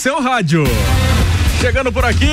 seu rádio. Chegando por aqui,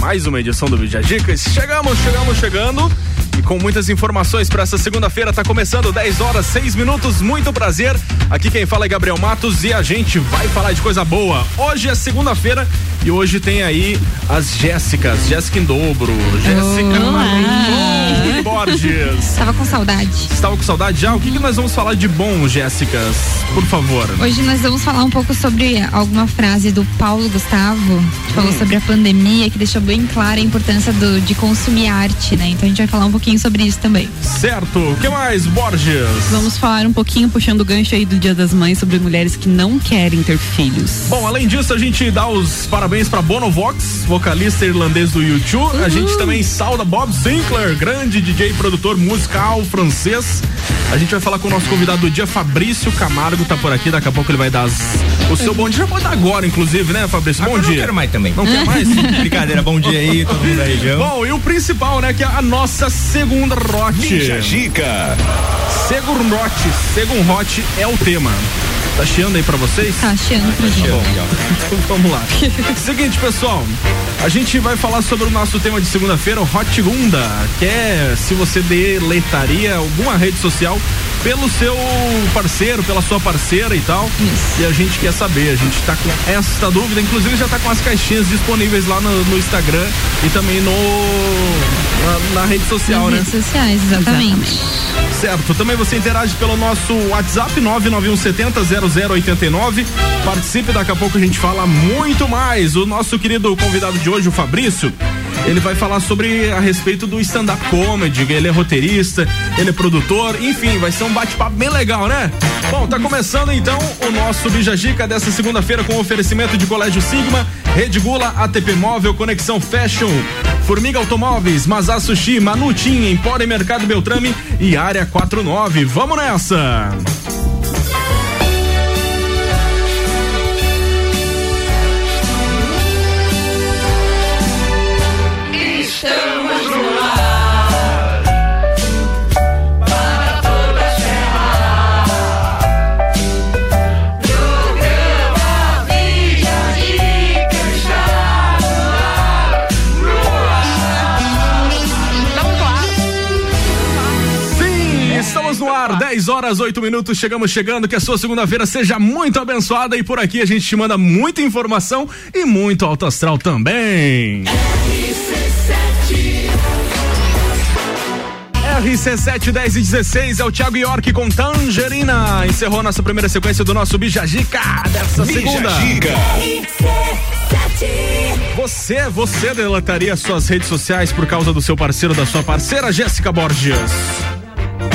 mais uma edição do Vídeo Dicas. Chegamos, chegamos, chegando. E com muitas informações para essa segunda-feira, tá começando 10 horas, 6 minutos. Muito prazer. Aqui quem fala é Gabriel Matos e a gente vai falar de coisa boa. Hoje é segunda-feira e hoje tem aí as Jéssicas, Jéssica em dobro, Jéssica Marum Borges. Estava com saudade. Estava com saudade já? O que, que nós vamos falar de bom, Jéssicas? Por favor. Hoje nós vamos falar um pouco sobre alguma frase do Paulo Gustavo, que falou Hum. sobre a pandemia, que deixou bem clara a importância do, de consumir arte, né? Então a gente vai falar um pouquinho sobre isso também. Certo. O que mais, Borges? Vamos falar um pouquinho, puxando o gancho aí do Dia das Mães, sobre mulheres que não querem ter filhos. Bom, além disso, a gente dá os parabéns para Bono Vox, vocalista irlandês do YouTube. A gente também sauda Bob Sinclair, grande DJ e produtor musical francês. A gente vai falar com o nosso convidado do dia, Fabrício Camargo, tá por aqui. Daqui a pouco ele vai dar as- o seu bom dia. Já pode dar agora, inclusive, né, Fabrício? Bom Agora eu dia. Não quero mais também. Não quer mais? Brincadeira, bom dia aí, todo mundo da região. Bom, e o principal, né, que é a nossa segunda rote. Dica. Segurrote, Segurrote é o tema. Tá chiando aí pra vocês? Tá chiando pro dia. Bom, então vamos lá. Seguinte, pessoal, a gente vai falar sobre o nosso tema de segunda-feira, o Hot Gunda, que é se você deletaria alguma rede social pelo seu parceiro, pela sua parceira e tal. E a gente quer saber, a gente tá com esta dúvida, inclusive já tá com as caixinhas disponíveis lá no, no Instagram e também no na, na rede social, Nas né? redes sociais, exatamente. Certo, também você interage pelo nosso WhatsApp 991700089. Participe, daqui a pouco a gente fala muito mais. O nosso querido convidado de hoje, o Fabrício, ele vai falar sobre a respeito do stand-up comedy. Ele é roteirista, ele é produtor, enfim, vai ser um bate-papo bem legal, né? Bom, tá começando então o nosso Bijagica dessa segunda-feira com oferecimento de Colégio Sigma, Rede Gula, ATP Móvel, Conexão Fashion, Formiga Automóveis, Mazá Sushi, Manutim, Empório Mercado Beltrame e Área 49. Vamos nessa! Horas, 8 minutos, chegamos chegando, que a sua segunda-feira seja muito abençoada e por aqui a gente te manda muita informação e muito alto astral também. RC7 10 e 16 é o Thiago York com Tangerina. Encerrou nossa primeira sequência do nosso Bijagica dessa segunda. Dica. Você, você deletaria suas redes sociais por causa do seu parceiro, da sua parceira, Jéssica Borges?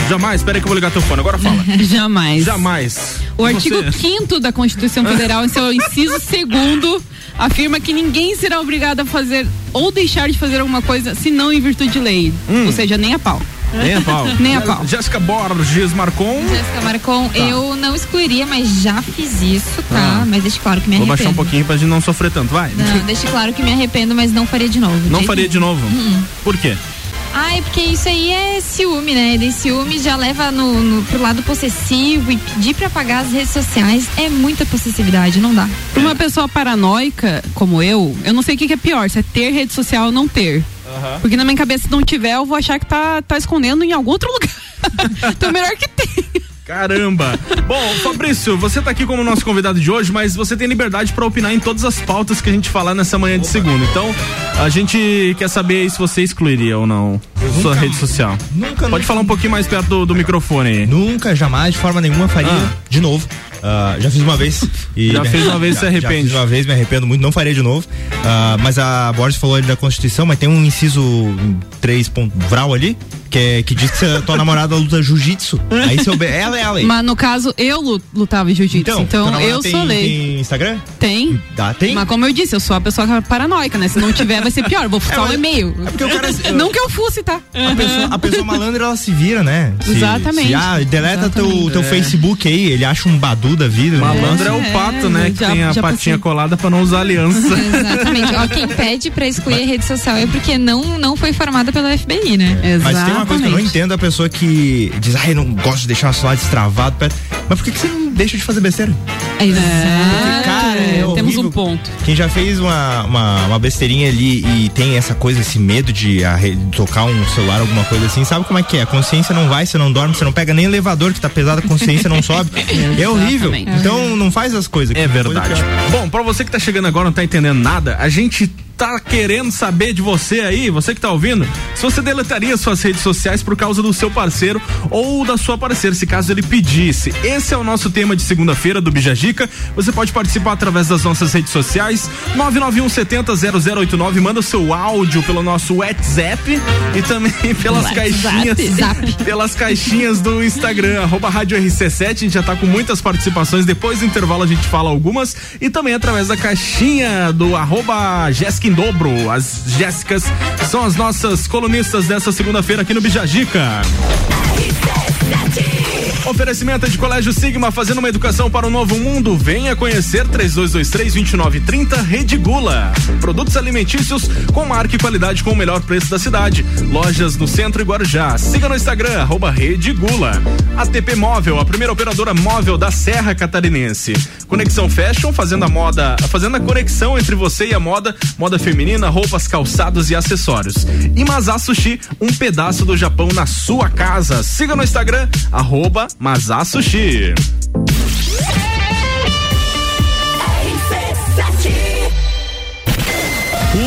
Jamais, espera aí que eu vou ligar teu fone, agora fala. Jamais. Jamais. O E artigo você? 5 da Constituição Federal, em seu inciso segundo, afirma que ninguém será obrigado a fazer ou deixar de fazer alguma coisa senão em virtude de lei. Hum. Ou seja, nem a pau. Nem a pau. Nem a pau. Jéssica Borges Marcon. Jéssica Marcon, eu não excluiria, mas já fiz isso, tá? Ah. Mas deixe claro que me Vou arrependo. baixar um pouquinho pra gente não sofrer tanto, vai. Não, deixe claro que me arrependo, mas não faria de novo. Não faria de novo. Uhum. Por quê? Ai, porque isso aí é ciúme, né? E ciúme já leva no, no, pro lado possessivo e pedir pra pagar as redes sociais é muita possessividade, não dá. Pra uma pessoa paranoica como eu, eu não sei o que, que é pior, se é ter rede social ou não ter. Porque na minha cabeça, se não tiver, eu vou achar que tá, tá escondendo em algum outro lugar. então, melhor que tem. Caramba! Bom, Fabrício, você tá aqui como nosso convidado de hoje, mas você tem liberdade pra opinar em todas as pautas que a gente falar nessa manhã de segunda. Então, a gente quer saber se você excluiria ou não sua nunca- rede social. Nunca. Pode falar um pouquinho mais perto do, do microfone aí. Nunca, jamais, de forma nenhuma faria Ah. de novo. Ah, já fiz uma vez. E Já fez uma vez e se arrepende. Já fiz uma vez, me arrependo muito, não faria de novo. Ah, mas a Borges falou ali da Constituição, mas tem um inciso 3 ponto vral ali, que, é, que diz que se a tua namorada luta jiu-jitsu. Aí se eu, ela é a lei. Mas no caso, eu lu- lutava em jiu-jitsu. Então, namorada eu tem, sou lei. Tem Instagram? Tem. Dá, tem? Mas como eu disse, eu sou a pessoa paranoica, né? Se não tiver, vai ser pior. Eu vou fuçar mas- o e-mail. é porque o cara- Não que eu fusse, tá? A pessoa, a pessoa malandra, ela se vira, né? Se- Exatamente. Se, ah, deleta teu, Exatamente. teu É. Facebook aí, ele acha um badu da vida. né? Malandro é, o É, pato, né? Que já- tem a patinha passei. colada pra não usar aliança. Exatamente. Ó, quem pede pra excluir a rede social é porque não, não foi formada pela FBI, né? Exatamente. Uma coisa que eu não entendo, a pessoa que diz, ai, não gosto de deixar o celular destravado. perto." Mas por que, que você não deixa de fazer besteira? Exato. Cara, É, é temos um ponto. Quem já fez uma, uma, uma, besteirinha ali e tem essa coisa, esse medo de, a, de tocar um celular, alguma coisa assim, sabe como é que é? A consciência não vai, você não dorme, você não pega nem elevador que tá pesado, a consciência não sobe. é horrível. Então não faz as coisas. É verdade. Bom, pra você que tá chegando agora não tá entendendo nada, a gente tá querendo saber de você aí, você que tá ouvindo, se você deletaria suas redes sociais por causa do seu parceiro ou da sua parceira, se caso ele pedisse. Esse é o nosso tema de segunda-feira do Bijagica. Você pode participar através das nossas redes sociais, 991 70 0089, manda o seu áudio pelo nosso WhatsApp e também pelas WhatsApp. caixinhas, Zap. pelas caixinhas do Instagram, arroba Rádio RC7, a gente já tá com muitas participações, depois do intervalo a gente fala algumas e também através da caixinha do arroba Jessica em dobro. As Jéssicas são as nossas colunistas dessa segunda-feira aqui no Bijagica. Oferecimento de Colégio Sigma, fazendo uma educação para o novo mundo. Venha conhecer 3223-2930 Rede Gula. Produtos alimentícios com marca e qualidade com o melhor preço da cidade. Lojas no centro e Guarujá. Siga no Instagram, arroba Rede Gula. ATP Móvel, a primeira operadora móvel da Serra Catarinense. Conexão Fashion, fazendo a moda, fazendo a conexão entre você e a moda, moda feminina, roupas, calçados e acessórios. E Sushi, um pedaço do Japão na sua casa. Siga no Instagram, arroba Mazá Sushi.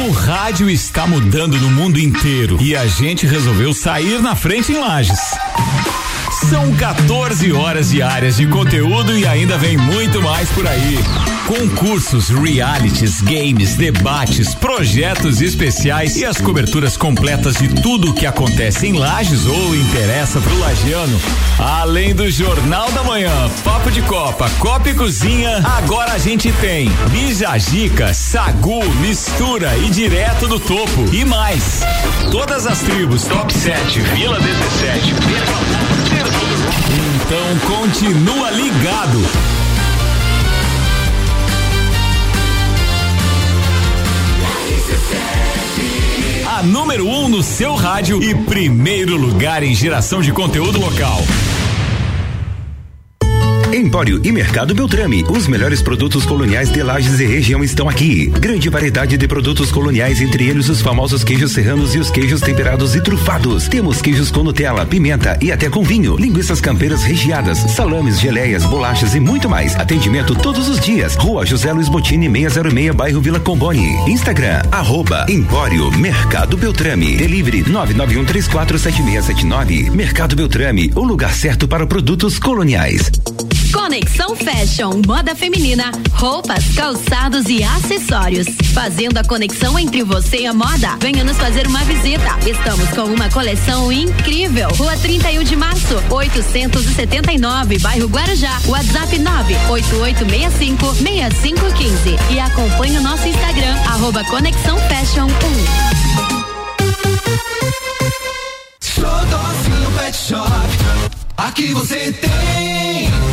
O rádio está mudando no mundo inteiro e a gente resolveu sair na frente em Lages. São 14 horas diárias de conteúdo e ainda vem muito mais por aí. Concursos, realities, games, debates, projetos especiais e as coberturas completas de tudo o que acontece em Lages ou interessa pro lagiano. Além do Jornal da Manhã, Papo de Copa, Copa e Cozinha, agora a gente tem Bijagica, Sagu, Mistura e Direto do Topo e mais. Todas as tribos, Top 7, Vila 17, então continua ligado. A número 1 um no seu rádio e primeiro lugar em geração de conteúdo local. Empório e Mercado Beltrame. Os melhores produtos coloniais de Lages e região estão aqui. Grande variedade de produtos coloniais, entre eles os famosos queijos serranos e os queijos temperados e trufados. Temos queijos com Nutella, pimenta e até com vinho. Linguiças campeiras recheadas, salames, geleias, bolachas e muito mais. Atendimento todos os dias. Rua José Luiz Botini, 606, bairro Vila Comboni. Instagram, arroba Empório Mercado Beltrame. Delivery 991347679. Mercado Beltrame, o lugar certo para produtos coloniais. Conexão Fashion, moda feminina, roupas, calçados e acessórios. Fazendo a conexão entre você e a moda. Venha nos fazer uma visita. Estamos com uma coleção incrível. Rua 31 de março, 879, bairro Guarujá. WhatsApp 98865 6515. E acompanhe o nosso Instagram, arroba Conexão Fashion 1. Pet Shop. Aqui você tem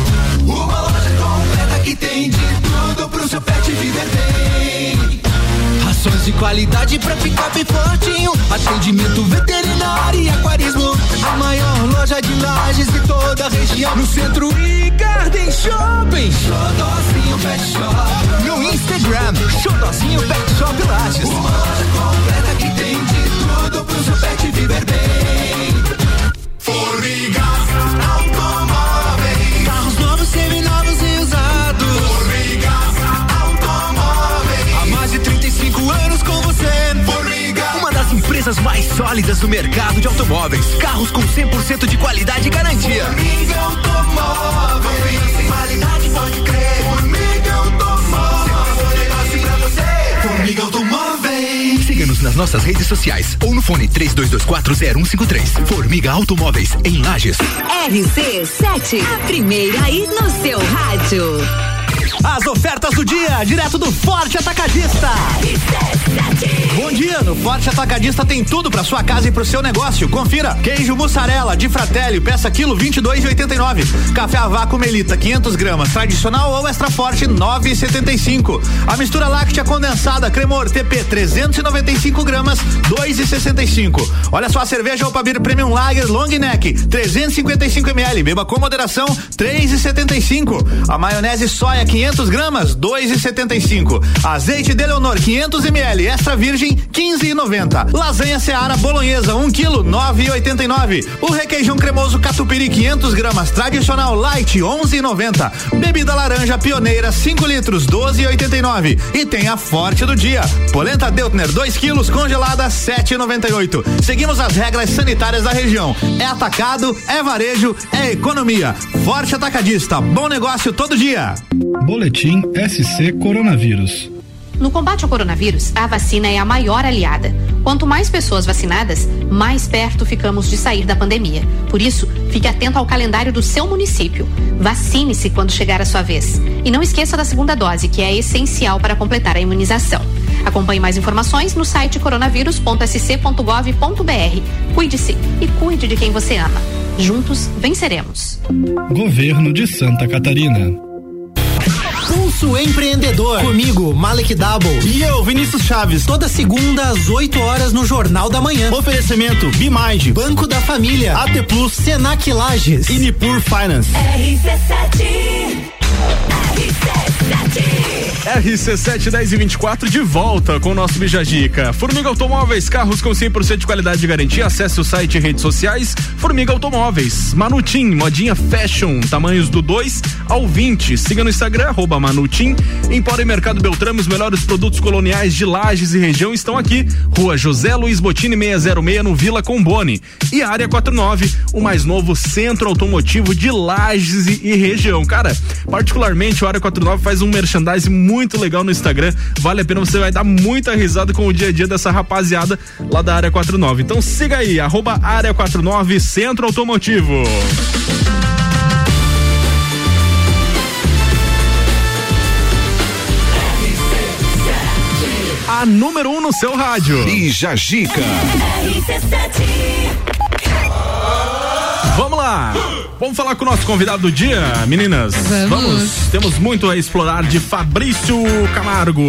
que tem de tudo pro seu pet viver bem. Rações de qualidade pra ficar bem fortinho. Atendimento veterinário e aquarismo. A maior loja de lajes de toda a região. No centro e Garden Shopping. Xodozinho Pet Shop. No Instagram, Xodozinho Pet Shop Lages. Uma loja completa que tem de tudo pro seu pet viver bem. Formiga empresas mais sólidas do mercado de automóveis. Carros com 100% de qualidade e garantia. Formiga Automóveis. Qualidade pode crer. Formiga Automóveis. Negócio pra você. Formiga Automóveis. Siga-nos nas nossas redes sociais ou no fone 32240153. Formiga Automóveis em Lages. RC7, a primeira aí no seu rádio. As ofertas do dia, direto do Forte Atacadista. Bom dia, no Forte Atacadista tem tudo para sua casa e pro seu negócio. Confira: queijo mussarela de Fratelli, peça quilo 22,89. Café a vácuo Melita 500 gramas, tradicional ou extra forte 9,75. A mistura láctea condensada Cremor TP 395 gramas 2,65. Olha só a cerveja Opabir Premium Lager Long Neck 355 ml, beba com moderação 3,75. A maionese soia 500 gramas, 2,75. Azeite de Leonor 500 ml, extra virgem, 15,90. Lasanha Seara Bolonhesa 1 kg, 9,89. O requeijão cremoso catupiry 500 gramas, tradicional light, 11,90. Bebida laranja pioneira 5 litros, 12,89. E tem a forte do dia. Polenta Deutner 2 quilos, congelada 7,98. Seguimos as regras sanitárias da região. É atacado, é varejo, é economia. Forte atacadista, bom negócio todo dia. Boletim SC Coronavírus. No combate ao coronavírus, a vacina é a maior aliada. Quanto mais pessoas vacinadas, mais perto ficamos de sair da pandemia. Por isso, fique atento ao calendário do seu município. Vacine-se quando chegar a sua vez. E não esqueça da segunda dose, que é essencial para completar a imunização. Acompanhe mais informações no site coronavírus.sc.gov.br. Cuide-se e cuide de quem você ama. Juntos venceremos. Governo de Santa Catarina. Pulso Empreendedor. Comigo, Malek Double. E eu, Vinícius Chaves. Toda segunda às 8 horas no Jornal da Manhã. Oferecimento Bimage, Banco da Família, AT Plus, Senac Lages e Nipur Finance. RC7 RC7 RC7 10 e 24 de volta com o nosso Bijagica. Formiga Automóveis, carros com 100% de qualidade de garantia. Acesse o site e redes sociais. Formiga Automóveis. Manutim, modinha fashion, tamanhos do 2 ao 20. Siga no Instagram, Manutim. Empório Mercado Beltrame, os melhores produtos coloniais de Lages e região estão aqui. Rua José Luiz Botini 606 no Vila Combone. E Área 49, o mais novo centro automotivo de Lages e, região. Cara, particularmente o Área 49 faz um merchandising muito legal no Instagram. Vale a pena, você vai dar muita risada com o dia a dia dessa rapaziada lá da área 49. Então siga aí, arroba área 49 Centro Automotivo. A número 1 um no seu rádio. Bija Gica. Vamos lá. Vamos falar com o nosso convidado do dia, meninas? Vamos. Temos muito a explorar de Fabrício Camargo.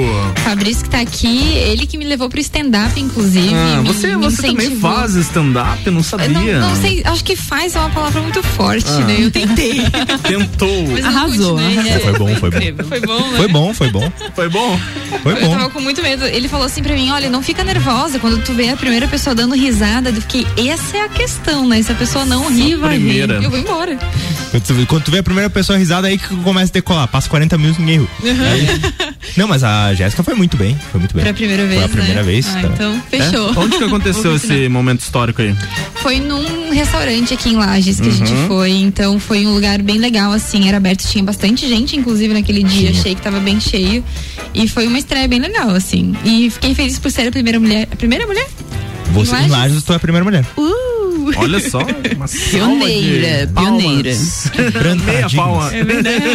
Fabrício que tá aqui, ele que me levou pro stand-up, inclusive. Ah, me- você me você também faz stand-up? Eu não sabia. Não, não sei, acho que faz é uma palavra muito forte, Ah. né? Eu tentei. Tentou. Mas eu Arrasou, continuei, arrasou. é. Foi bom, foi bom. Foi bom, né? Foi bom, foi bom. Foi bom? Foi Eu bom. tava com muito medo. Ele falou assim pra mim: olha, não fica nervosa quando tu vê a primeira pessoa dando risada. Eu fiquei, essa é a questão, né? Se a pessoa não rir, vai rir. Eu vou embora. Quando tu, quando tu vê a primeira pessoa risada, aí que começa a decolar. Passa 40 minutos ninguém riu. Aí- não, mas a Jéssica foi muito bem. Foi muito bem. Foi a primeira vez. Foi a primeira né? vez. Ah, tá. então, fechou. É? Onde que aconteceu esse momento histórico aí? Foi num restaurante aqui em Lages que a gente Uhum. foi, então foi um lugar bem legal, assim, era aberto, tinha bastante gente, inclusive naquele dia, achei que tava bem cheio. E foi uma estreia bem legal, assim. E fiquei feliz por ser a primeira mulher. A primeira mulher? Você, em Lages? Lages, tu é a primeira mulher. Uh! Olha só, uma Pioneira, de pioneira. Quebrando Meia palma. É verdade.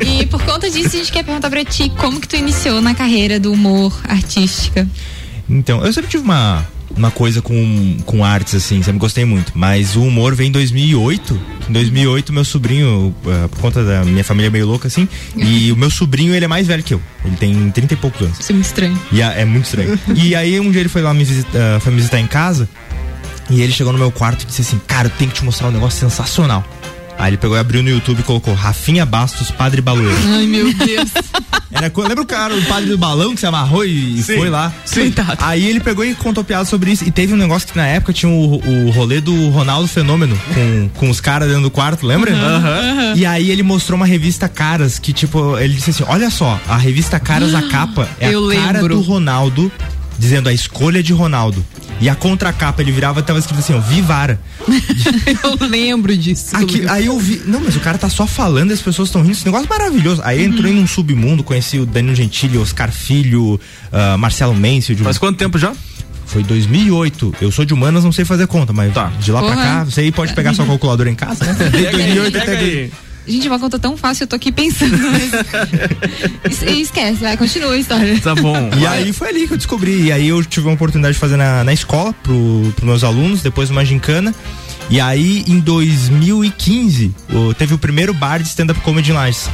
e por conta disso, a gente quer perguntar pra ti como que tu iniciou na carreira do humor artística. Então, eu sempre tive uma, uma coisa com, com artes, assim, sempre gostei muito. Mas o humor veio em 2008. Em 2008, meu sobrinho, eh, por conta da minha família meio louca, assim, e o meu sobrinho, ele é mais velho que eu. Ele tem 30 e poucos anos. Isso é muito estranho. E a- é muito estranho. e aí um dia ele foi lá me visitar, foi me visitar em casa e ele chegou no meu quarto e disse assim: Cara, eu tenho que te mostrar um negócio sensacional. Aí ele pegou e abriu no YouTube e colocou Rafinha Bastos, Padre Baloeiro. Ai, meu Deus. Era, co- lembra o cara, o padre do balão que se amarrou e, e Sim, foi lá? sim. Aí ele pegou e contou piada sobre isso. E teve um negócio que na época tinha o, o rolê do Ronaldo Fenômeno com, com os caras dentro do quarto, lembra? Aham. E aí ele mostrou uma revista Caras que, tipo, ele disse assim: olha só, a revista Caras, a capa é Eu a cara lembro. do Ronaldo, dizendo a escolha de Ronaldo. E a contracapa ele virava e tava escrito assim, ó, Vivara. Eu lembro disso. Aqui, aí eu vi. Não, mas o cara tá só falando e as pessoas estão rindo. Esse negócio é maravilhoso. Aí entrou em um submundo, conheci o Danilo Gentili, Oscar Filho, ah, Marcelo Mencio. De... Faz quanto tempo já? Foi 2008. Eu sou de humanas, não sei fazer conta, mas Tá. de lá pra Porra. cá, você aí pode pegar sua calculadora em casa, né? Desde Pega aí, 2008 pega até. Gente, uma conta tão fácil, eu tô aqui pensando. Mas... Es- Esquece, vai, continua a história. Tá bom. E aí foi ali que eu descobri. E aí eu tive uma oportunidade de fazer na, na escola pro, pros meus alunos, depois uma gincana. E aí em 2015 o- teve o primeiro bar de stand-up comedy em Lages.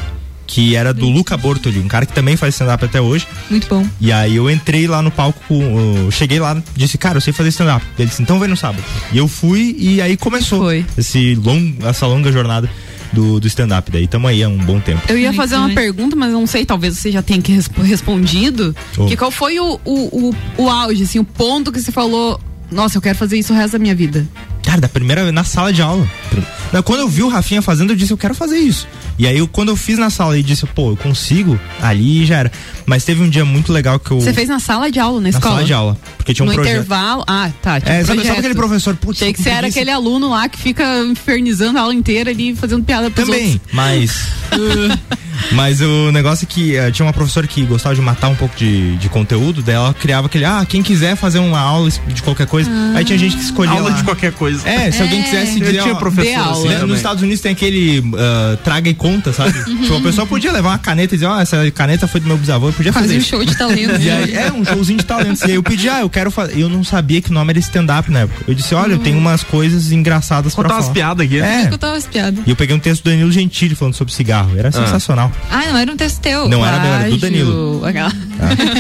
Que era do Luca Bortoli, um cara que também faz stand-up até hoje. Muito bom. E aí eu entrei lá no palco, cheguei lá, disse, cara, eu sei fazer stand-up. Ele disse, então vem no sábado. E eu fui e aí começou Foi. esse long, essa longa jornada. Do, do stand-up. Daí tamo aí há um bom tempo. Eu ia fazer uma pergunta, mas não sei, talvez você já tenha que resp- respondido. Oh. Que qual foi o, o, o, o auge, assim, o ponto que você falou, nossa, eu quero fazer isso o resto da minha vida. Cara, da primeira vez na sala de aula. Quando eu vi o Rafinha fazendo, eu disse, eu quero fazer isso. E aí, eu, quando eu fiz na sala e disse, pô, eu consigo, ali já era. Mas teve um dia muito legal que eu. Você fez na sala de aula, na, na escola? sala de aula. Porque tinha um no projeto. intervalo. Ah, tá. tinha É, um sabe, sabe aquele professor, putz, Achei que com você era preguiça. aquele aluno lá que fica infernizando a aula inteira ali, fazendo piada pros Também, outros. mas. mas o negócio é que eh, tinha uma professora que gostava de matar um pouco de, de conteúdo, daí ela criava aquele, ah, quem quiser fazer uma aula de qualquer coisa. Aí tinha gente que escolhia. Aula lá. de qualquer coisa. É, se alguém quisesse Eu dizer, tinha professor assim também. Nos Estados Unidos tem aquele ah, traga e conta, sabe? tipo, a pessoa podia levar uma caneta e dizer, ó, essa caneta foi do meu bisavô, eu podia Quase fazer um show de talentos. E aí, é, um showzinho de talentos. E aí eu pedi, ah, eu quero fazer. Eu não sabia que o nome era stand-up na época. Eu disse, olha, eu tenho umas coisas engraçadas pra Contar falar. umas piadas aqui. É. Escutar umas piadas. E eu peguei um texto do Danilo Gentili falando sobre cigarro. Era sensacional. Ah, não era um texto teu. Não era meu, era do. Danilo. Tá?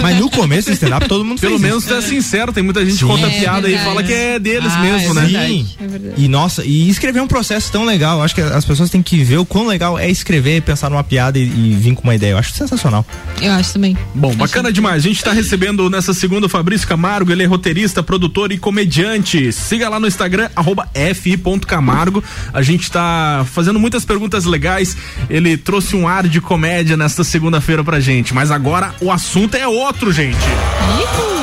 Mas no começo do stand-up todo mundo Pelo fez menos isso. é sincero, tem muita gente que conta É piada e fala que é deles Ah, mesmo, é né? Sim. É verdade. E nossa, e escrever é um processo tão legal. Acho que as pessoas têm que ver o quão legal é escrever, pensar numa piada e, e vir com uma ideia. Eu acho sensacional. Eu acho também. Bom, bacana demais. A gente tá recebendo nessa segunda o Fabrício Camargo, ele é roteirista, produtor e comediante. Siga lá no Instagram, arroba fi.camargo. A gente tá fazendo muitas perguntas legais. Ele trouxe um ar de comédia nesta segunda-feira pra gente. Mas agora o assunto é outro, gente. Hot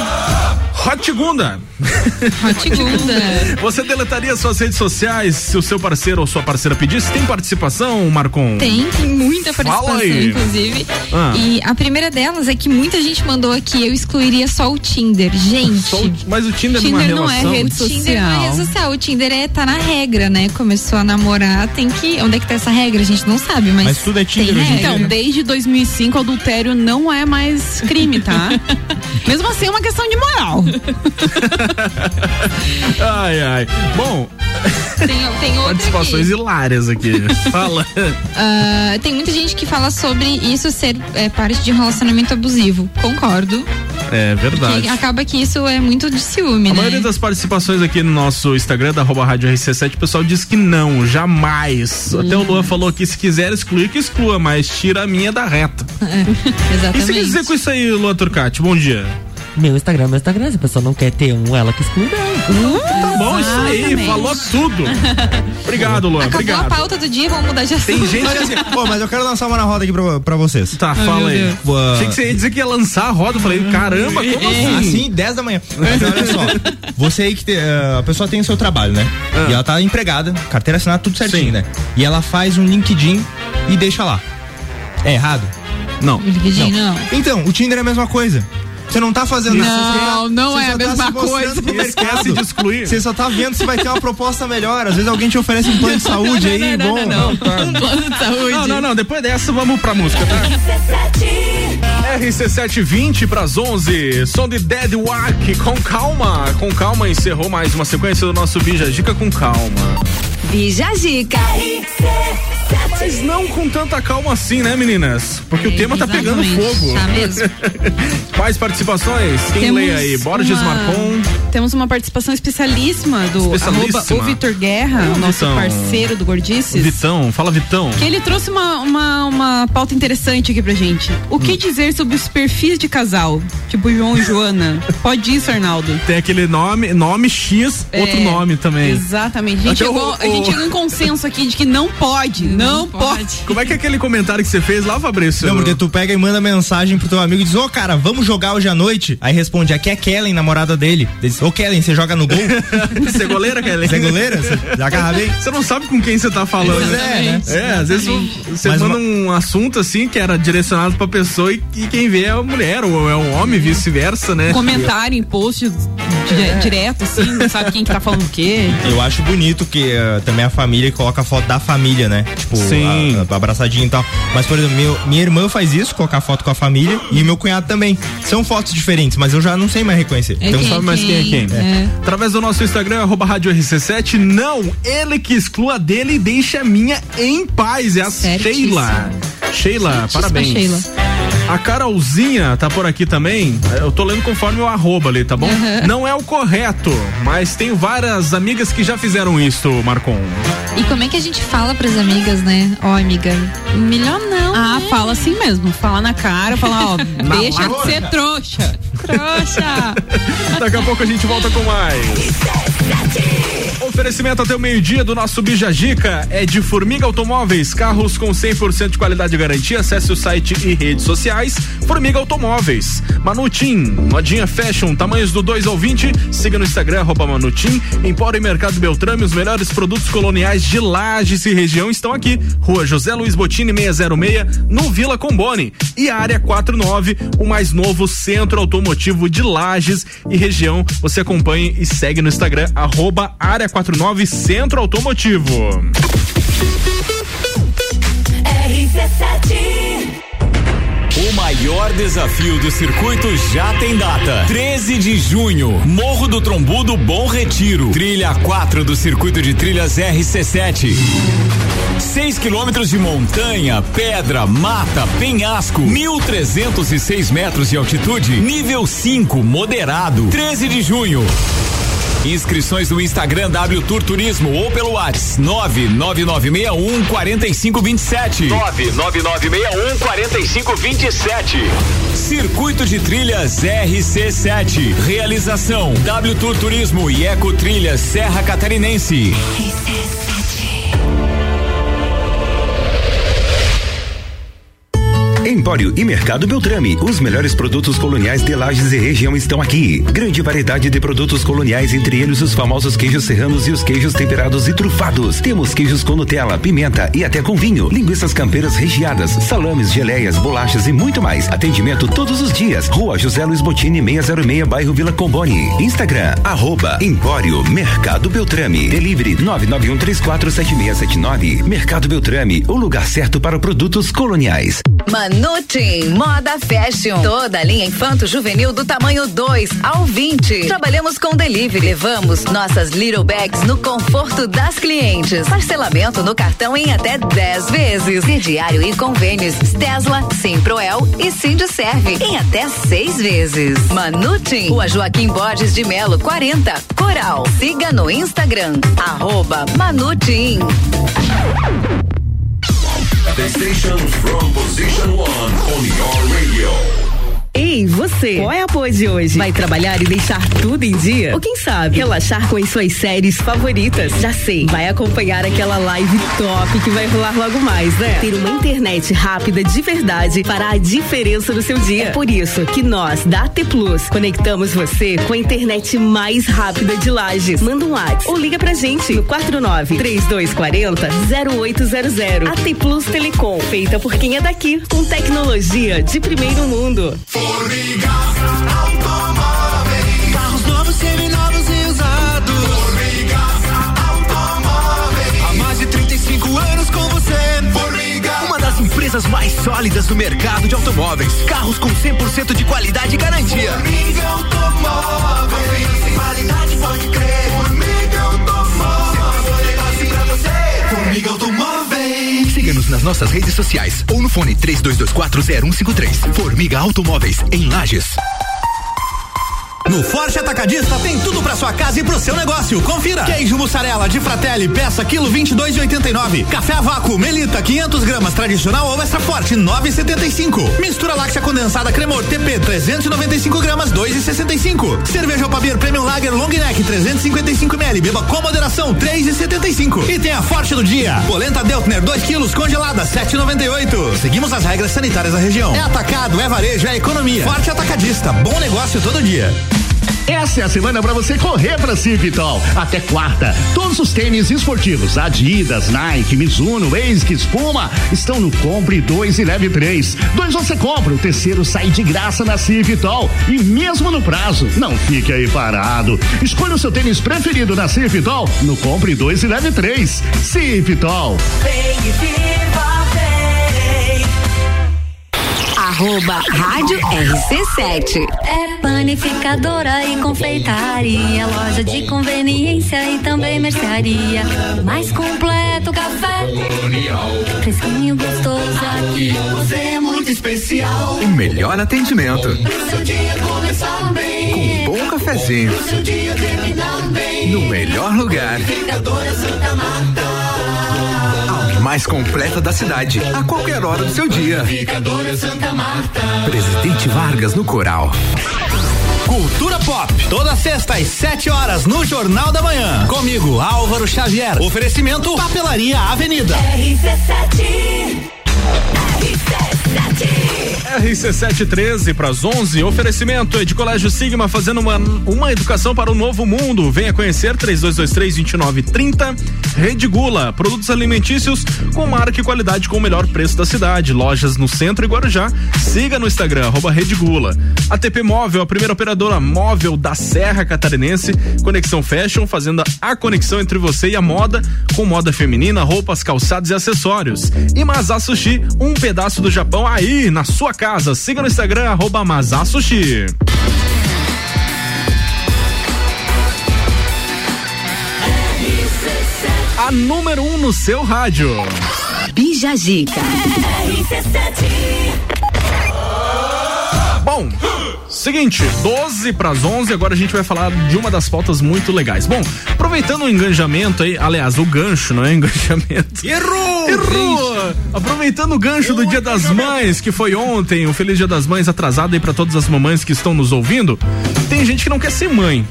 Gunda. Hot Gunda. Você deletaria suas redes sociais se o seu parceiro ou sua parceira pedisse? Tem participação, Marcon? Tem, tem muita Fala participação, aí. inclusive. Ah. E a primeira delas é que muita gente mandou aqui, eu excluiria só o Tinder. Gente. Só o- mas o Tinder, Tinder numa não é rede O Tinder não é rede social. social. O Tinder é, tá na regra, né? Começou a namorar, tem que. Onde é que tá essa regra? A gente não sabe, mas. Mas tudo é Tinder tem regra. Então, desde 2005, adultério não é mais crime, tá? Mesmo assim, é uma questão de moral. Ai, ai. Bom, Tem, tem outra participações aqui. hilárias aqui. Fala. Ah, tem muita gente que fala sobre isso ser é, parte de um relacionamento abusivo. Concordo. É verdade. Acaba que isso é muito de ciúme, A né? maioria das participações aqui no nosso Instagram, da arroba Rádio RC7, o pessoal diz que não, jamais. Até o Luan falou que se quiser excluir, que exclua, mas tira a minha da reta. É, E você exatamente. quer dizer com isso aí, Luan Turcati? Bom dia. Meu Instagram, meu Instagram. Se a pessoa não quer ter um, ela que exclui dela. Tá bom, isso aí, Exatamente. falou tudo. Obrigado, Luan. Acabou Obrigado. a pauta do dia, vamos mudar de assunto. Tem gente assim, pô, mas eu quero lançar uma na roda aqui pra, pra vocês. Tá, fala aí. Pô, Achei que você ia dizer que ia lançar a roda. Eu falei, caramba, como assim? Assim, 10 da manhã. Mas olha só, você aí que te- eh, a pessoa tem o seu trabalho, né? Ah. E ela tá empregada, carteira assinada, tudo certinho, Sim. né? E ela faz um LinkedIn e deixa lá. É errado? Não. O LinkedIn, não. Então, o Tinder é a mesma coisa. Você não tá fazendo Não, não você é só a tá mesma coisa. Esquece de excluir. Você só tá vendo se vai ter uma proposta melhor. Às vezes alguém te oferece um plano de saúde aí, não, bom. não, não. tá. Plano de saúde. Não, não, não. Depois dessa, vamos pra música, tá? RC720 pras 11. Som de Dead Wack. Com calma. Com calma, encerrou mais uma sequência do nosso Bija Dica com calma. Bija Zica. Mas não com tanta calma assim, né, meninas? Porque o É, tema tá pegando fogo. Tá mesmo. Quais participações? Quem Temos lê aí? Borges uma- Marcon. Temos uma participação especialíssima do Especialíssima. arroba o Vitor Guerra, o nosso Vitão. parceiro do Gordices. Vitão, fala Vitão. Que ele trouxe uma, uma, uma pauta interessante aqui pra gente. O Hum. que dizer sobre os perfis de casal? Tipo João e Joana. Pode isso, Arnaldo? Tem aquele nome, nome X, outro É, nome também. Exatamente. A gente, Até o- chegou, a gente chegou em consenso aqui de que não pode. Não, pode. Como é que é aquele comentário que você fez lá, Fabrício? Não, porque tu pega e manda mensagem pro teu amigo e diz, ô cara, vamos jogar hoje à noite? Aí responde, aqui é Kellen, namorada dele. Ele diz, ô Kellen, você joga no gol? Você é goleira, Kelly? Você é goleira? Você já agarra bem? Você não sabe com quem você tá falando. Pois é, né? É, às vezes você Mas manda uma- um assunto assim que era direcionado pra pessoa e, e quem vê é a mulher ou é um homem, vice-versa, né? Comentário em post di- direto, assim, não sabe quem que tá falando o quê. Eu acho bonito que eh, também a família coloca a foto da família, né? Tipo, Sim. a- a- abraçadinha e tal. Mas, por exemplo, meu- minha irmã faz isso, colocar foto com a família, e meu cunhado também. São fotos diferentes, mas eu já não sei mais reconhecer. É Então quem, sabe mais quem é quem. É. Através do nosso Instagram, arroba Rádio RC7. Não, ele que exclua dele e deixa a minha em paz. É a Certíssimo. Sheila. Sheila, Certíssima, parabéns. Sheila. A Carolzinha tá por aqui também. Eu tô lendo conforme o arroba ali, tá bom? Não é o correto, mas tem várias amigas que já fizeram isso, Marcon. E como é que a gente fala pras amigas, né? Ó, amiga, melhor não. Ah, né? fala assim mesmo. Fala na cara, fala, ó, deixa de ser trouxa. Trouxa. Daqui a pouco a gente volta com mais. Oferecimento até o meio-dia do nosso Bijagica é de Formiga Automóveis, carros com 100% de qualidade e garantia. Acesse o site e redes sociais. Formiga Automóveis. Manutim, modinha fashion, tamanhos do 2 ao 20. Siga no Instagram, arroba Manutim. Empório e Mercado Beltrame, os melhores produtos coloniais de Lages e região estão aqui. Rua José Luiz Botini 606, no Vila Combone. E área 49, o mais novo centro automotivo de Lages e região. Você acompanhe e segue no Instagram, arroba área 49 Centro Automotivo. O maior desafio do circuito já tem data. 13 de junho, Morro do Trombudo Bom Retiro. Trilha 4 do circuito de trilhas RC7. 6 quilômetros de montanha, pedra, mata, penhasco, 1.306 metros de altitude, nível 5, moderado. 13 de junho. Inscrições no Instagram W Tour Turismo ou pelo WhatsApp 99961 4527. 99961 4527. Circuito de Trilhas RC7. Realização W Tour Turismo e Eco Trilhas Serra Catarinense. Empório e Mercado Beltrame, os melhores produtos coloniais de Lages e região estão aqui. Grande variedade de produtos coloniais, entre eles os famosos queijos serranos e os queijos temperados e trufados. Temos queijos com Nutella, pimenta e até com vinho, linguiças campeiras recheadas, salames, geleias, bolachas e muito mais. Atendimento todos os dias. Rua José Luiz Botini 606, bairro Vila Comboni. Instagram, arroba Empório Mercado Beltrame. Delivery 991347679. Mercado Beltrame, o lugar certo para produtos coloniais. Manutim, moda fashion. Toda a linha infanto juvenil do tamanho 2 ao 20. Trabalhamos com delivery. Levamos nossas little bags no conforto das clientes. Parcelamento no cartão em até 10 vezes. Crediário e convênios Tesla, Simproel e Sindserve em até 6 vezes. Manutim, Rua Joaquim Borges de Melo, 40, Coral. Siga no Instagram, arroba Manutim. The station from position one on your radio. Ei, você! Qual é a pose de hoje? Vai trabalhar e deixar tudo em dia? Ou quem sabe, relaxar com as suas séries favoritas? Já sei, vai acompanhar aquela live top que vai rolar logo mais, né? Ter uma internet rápida de verdade fará a diferença no seu dia. É por isso que nós, da AT Plus, conectamos você com a internet mais rápida de Lages. Manda um WhatsApp ou liga pra gente no 49 3240 0800. AT Plus Telecom, feita por quem é daqui, com tecnologia de primeiro mundo. Formiga Automóveis. Carros novos, seminovos e usados. Formiga Automóveis. Há mais de 35 anos com você. Formiga. Uma das empresas mais sólidas do mercado de automóveis. Carros com 100% de qualidade e garantia. Formiga Automóveis. Nossas redes sociais ou no fone 32240153. Formiga Automóveis, em Lages. No Forte Atacadista tem tudo pra sua casa e pro seu negócio. Confira. Queijo mussarela de Fratelli, peça quilo 22,89. Café a vácuo Melita 500 gramas tradicional ou extra forte 9,75. Mistura láctea condensada Cremor TP 395 gramas 2,65. Cerveja Alpabir Premium Lager Long Neck 355 ml. Beba com moderação 3,75. E tem a Forte do dia. Polenta Deltner 2 quilos congelada 7,98. Seguimos as regras sanitárias da região. É atacado, é varejo, é economia. Forte Atacadista. Bom negócio todo dia. Essa é a semana para você correr para Civitol. Até quarta, todos os tênis esportivos Adidas, Nike, Mizuno, ASICS, Puma estão no Compre 2 e Leve 3. Dois você compra, o terceiro sai de graça na Civitol. E mesmo no prazo, não fique aí parado. Escolha o seu tênis preferido na Civitol no Compre 2 e Leve 3. Civitol. Vem e viva, vem. Arroba Rádio RC7. Panificadora e confeitaria, loja de conveniência e também mercearia. Mais completo café. Fresquinho gostoso aqui. Você é muito especial. O melhor atendimento. Pro seu dia começar bem. Com um bom cafezinho. Pro seu dia terminar bem. No melhor lugar. Panificadora Santa Marta. A mais completa da cidade. A qualquer hora do seu dia. Santa Marta. Presidente Vargas no Coral. Cultura Pop, toda sexta às 7 horas no Jornal da Manhã. Comigo, Álvaro Xavier. Oferecimento Papelaria Avenida. RC7 RC713 para as 11, oferecimento de Colégio Sigma fazendo uma, uma educação para o novo mundo. Venha conhecer 3223-2930. Rede Gula, produtos alimentícios com marca e qualidade com o melhor preço da cidade. Lojas no centro e Guarujá. Siga no Instagram, arroba Rede Gula. ATP Móvel, a primeira operadora móvel da Serra Catarinense. Conexão Fashion, fazendo a conexão entre você e a moda, com moda feminina, roupas, calçados e acessórios. E Mazá Sushi, um pedaço do Japão aí na sua casa. Siga no Instagram, arroba Mazá Sushi. A número 1 um no seu rádio. Bija Zica. Bom, seguinte, 12 para as 11, agora a gente vai falar de uma das pautas muito legais. Bom, aproveitando o engajamento aí, aliás, o gancho, não é engajamento. Errou! Errou! Aproveitando o gancho do Dia das Mães, que foi ontem, um feliz Dia das Mães atrasado aí para todas as mamães que estão nos ouvindo. Tem gente que não quer ser mãe.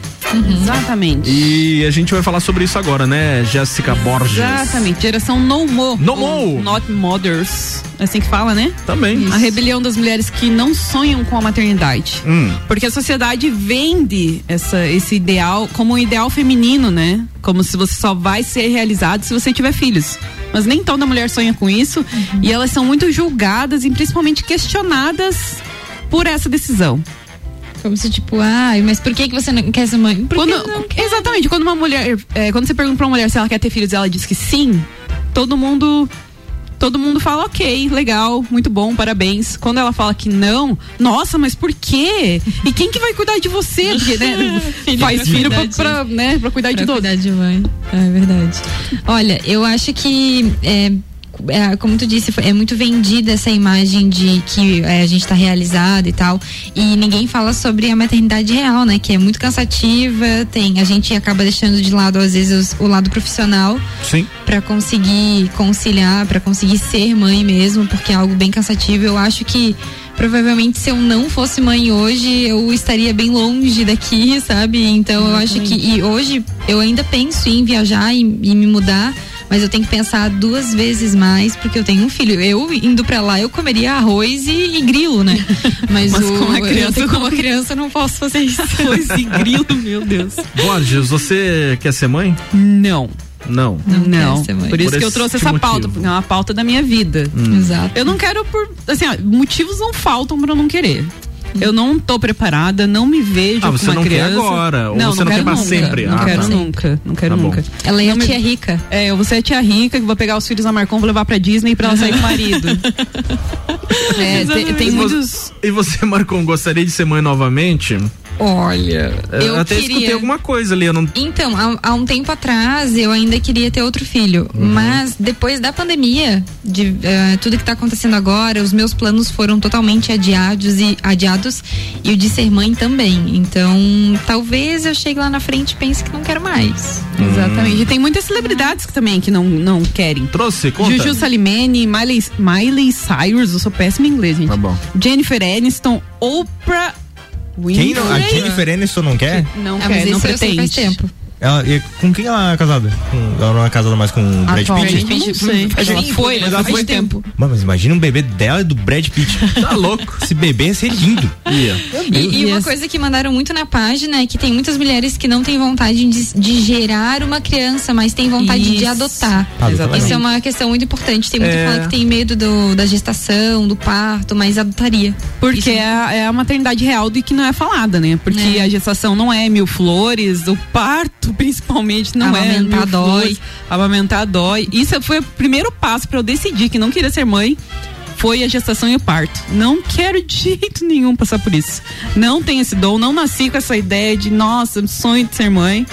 Exatamente. E a gente vai falar sobre isso agora, né, Jéssica Borges? Exatamente, geração No Mo. No ou Mo. Not Mothers. É assim que fala, né? Também. A rebelião das mulheres que não sonham com a maternidade. Hum. Porque a sociedade vende essa, esse ideal como um ideal feminino, né? Como se você só vai ser realizado se você tiver filhos. Mas nem toda mulher sonha com isso. E elas são muito julgadas e principalmente questionadas por essa decisão. Como se, tipo, ai, mas por que, que você não quer ser mãe? Por Quando- exatamente, quando uma mulher. é, quando você pergunta pra uma mulher se ela quer ter filhos e ela diz que sim, todo mundo. Todo mundo fala, ok, legal, muito bom, parabéns. Quando ela fala que não, nossa, mas por quê? E quem que vai cuidar de você? Porque, né, faz pra filho pra, cuidar de- pra, né, pra cuidar de Pra todos. cuidar de mãe. É verdade. Olha, eu acho que. É, é, como tu disse, é muito vendida essa imagem de que é, a gente tá realizado e tal. E ninguém fala sobre a maternidade real, né? Que é muito cansativa. Tem, a gente acaba deixando de lado, às vezes, os- o lado profissional Sim. para conseguir conciliar, para conseguir ser mãe mesmo, porque é algo bem cansativo. Eu acho que provavelmente se eu não fosse mãe hoje, eu estaria bem longe daqui, sabe? Então eu acho que e hoje eu ainda penso em viajar e, e me mudar. Mas eu tenho que pensar duas vezes mais, porque eu tenho um filho. Eu indo pra lá, eu comeria arroz e, e grilo, né? Mas, Mas o, com uma criança, eu, com uma criança não posso fazer isso. Arroz e grilo, meu Deus. Borges, você quer ser mãe? Não. Não. Não, quer ser mãe. por isso Por que eu trouxe essa pauta, motivo. porque é uma pauta da minha vida. Exato. Eu não quero por. Assim, ó, motivos não faltam pra eu não querer. Eu não tô preparada, não me vejo Ah, com você uma não quer criança. agora, ou você não quero quer pra nunca, sempre? Não Ah, quero tá. nunca, não quero Tá nunca. Ela é a Não me- tia rica. É, eu vou ser a tia rica que vou pegar os filhos da Marcon, vou levar pra Disney pra ela sair com o marido. é, tem, tem E muitos. E você, Marcon, gostaria de ser mãe novamente? Olha, eu até queria. escutei alguma coisa ali. Eu não... Então, há, há um tempo atrás eu ainda queria ter outro filho, Uhum. mas depois da pandemia, de eh, tudo que tá acontecendo agora, os meus planos foram totalmente adiados e adiados e o de ser mãe também. Então, talvez eu chegue lá na frente e pense que não quero mais. Exatamente. E tem muitas celebridades que também que não, não querem. Trouxe, conta. Juju Salimene, Miley, Miley Cyrus, eu sou péssima em inglês, gente. Tá bom. Jennifer Aniston, Oprah. Quem não, a Jennifer Aniston não quer? Não Ah, quer, não pretende. faz tempo. Ela, e com quem ela é casada? Com, ela não é casada mais com o Brad Atualmente, Pitt? não sei. Faz Ela foi, mas ela Faz foi tempo. tempo. Mas, mas imagina um bebê dela e do Brad Pitt. Tá louco. Esse bebê ia ser lindo. Ia. E, e uma coisa que mandaram muito na página é que tem muitas mulheres que não têm vontade de, de gerar uma criança, mas têm vontade de Isso. adotar. Exatamente. Isso é uma questão muito importante. Tem muito É. que fala que tem medo do- da gestação, do parto, mas adotaria. Porque é, a- é a maternidade real do que não é falada, né? Porque É. a gestação não é mil flores, o parto, principalmente, não é. Amamentar mil dói. flores. Amamentar dói. Isso foi o primeiro passo pra eu decidir que não queria ser mãe. foi a gestação e o parto. Não quero de jeito nenhum passar por isso. Não tenho esse dom, não nasci com essa ideia de, nossa, sonho de ser mãe.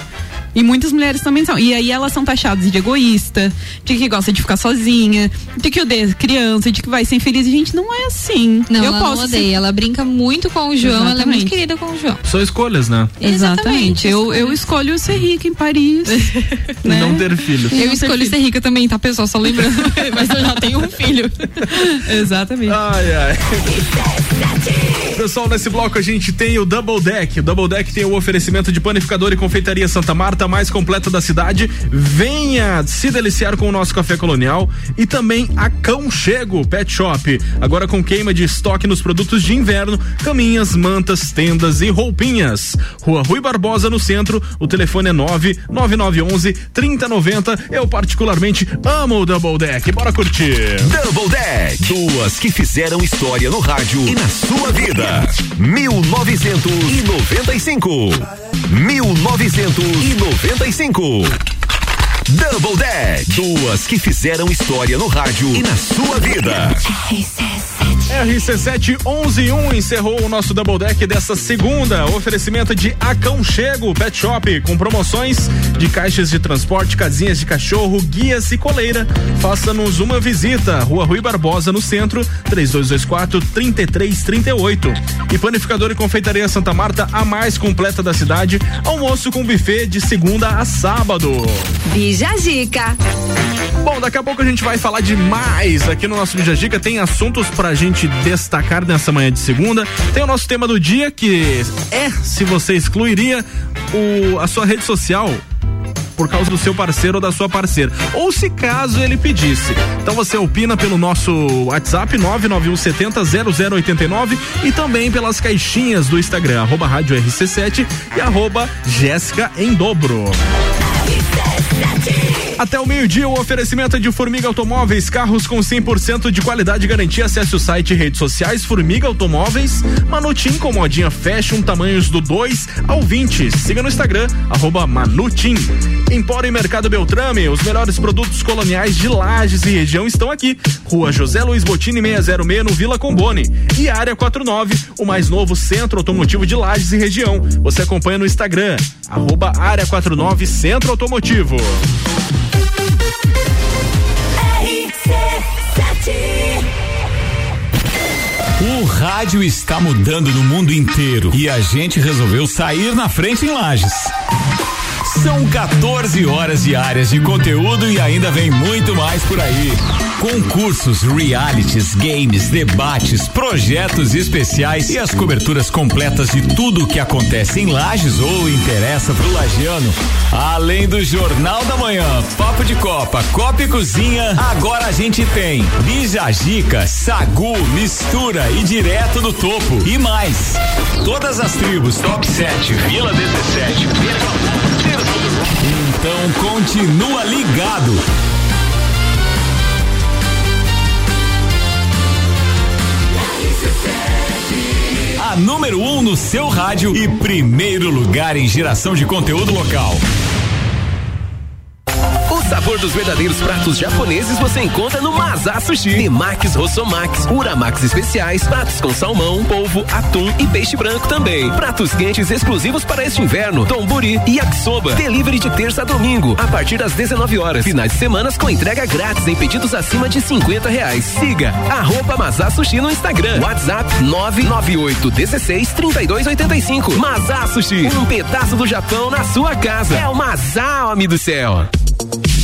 E muitas mulheres também são. E aí elas são taxadas de egoísta, de que gosta de ficar sozinha, de que odeia criança, de que vai ser infeliz. Gente, não é assim. Não, eu ela posso não odeia. ser- Ela brinca muito com o João, ela é Exatamente. muito querida com o João. São escolhas, né? Exatamente. Eu, eu escolho ser rica em Paris. né? Não ter filho. Eu escolho ser rica também, tá, pessoal? Só lembrando. Mas eu já tenho um filho. Exatamente. Ai, ai. Pessoal, nesse bloco a gente tem o Double Deck. O Double Deck tem o oferecimento de panificador e confeitaria Santa Marta, a mais completa da cidade. Venha se deliciar com o nosso café colonial e também a Cão Chego Pet Shop. Agora com queima de estoque nos produtos de inverno, caminhas, mantas, tendas e roupinhas. Rua Rui Barbosa no centro. O telefone é 99911 3090. Eu particularmente amo o Double Deck. Bora curtir. Double Deck. Duas que fizeram história no rádio e na sua vida. 1995. 1995 noventa e cinco. Double Deck. Duas que fizeram história no rádio e na sua vida. RC7111 encerrou o nosso Double Deck dessa segunda. Oferecimento de Aconchego Pet Shop com promoções de caixas de transporte, casinhas de cachorro, guias e coleira. Faça-nos uma visita. Rua Rui Barbosa, no centro, 3224-3338. E Panificador e Confeitaria Santa Marta, a mais completa da cidade. Almoço com buffet de segunda a sábado. Bija. Bom, daqui a pouco a gente vai falar demais aqui no nosso Bija Dica. Tem assuntos pra gente destacar nessa manhã de segunda. Tem o nosso tema do dia que é se você excluiria o, a sua rede social por causa do seu parceiro ou da sua parceira. Ou se caso ele pedisse. Então você opina pelo nosso WhatsApp 991700089 e também pelas caixinhas do Instagram, arroba rádio RC7 e arroba Jéssica em dobro. Snatchy Até o meio-dia, o oferecimento de Formiga Automóveis, carros com 100% de qualidade garantia. Acesse o site e redes sociais Formiga Automóveis, Manutim com modinha fashion, tamanhos do 2 ao 20. Siga no Instagram, arroba Manutim. Empório e Mercado Beltrame, os melhores produtos coloniais de Lages e região estão aqui. Rua José Luiz Botini 606 no Vila Combone. E Área 49, o mais novo centro automotivo de Lages e região. Você acompanha no Instagram, arroba Área 49 Centro Automotivo. O rádio está mudando no mundo inteiro e a gente resolveu sair na frente em Lages. São 14 horas diárias de conteúdo e ainda vem muito mais por aí. Concursos, realities, games, debates, projetos especiais e as coberturas completas de tudo o que acontece em Lages ou interessa pro lagiano. Além do Jornal da Manhã, Papo de Copa, Copa e Cozinha, agora a gente tem Bijagica, Sagu, Mistura e Direto do Topo e mais. Todas as tribos, Top 7, Vila 17, então continua ligado. A número 1 um no seu rádio e primeiro lugar em geração de conteúdo local. Sabor dos verdadeiros pratos japoneses você encontra no Mazá Sushi. Temaki Rossomax, Uramax especiais, pratos com salmão, polvo, atum e peixe branco também. Pratos quentes exclusivos para este inverno, tomburi e yakisoba. Delivery de terça a domingo, a partir das 19 horas. Finais de semanas com entrega grátis em pedidos acima de 50 reais. Siga arroba Mazá Sushi no Instagram. WhatsApp 998 16 32 85. Mazá Sushi, um pedaço do Japão na sua casa. É o Mazá, homem do céu.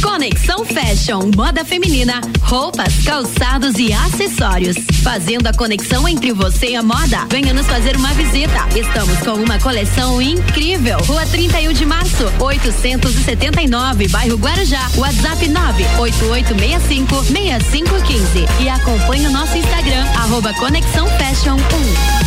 Conexão Fashion, moda feminina, roupas, calçados e acessórios. Fazendo a conexão entre você e a moda. Venha nos fazer uma visita. Estamos com uma coleção incrível. Rua 31 de março, 879, bairro Guarujá. WhatsApp 98865 6515. E acompanhe o nosso Instagram, arroba Conexão Fashion 1.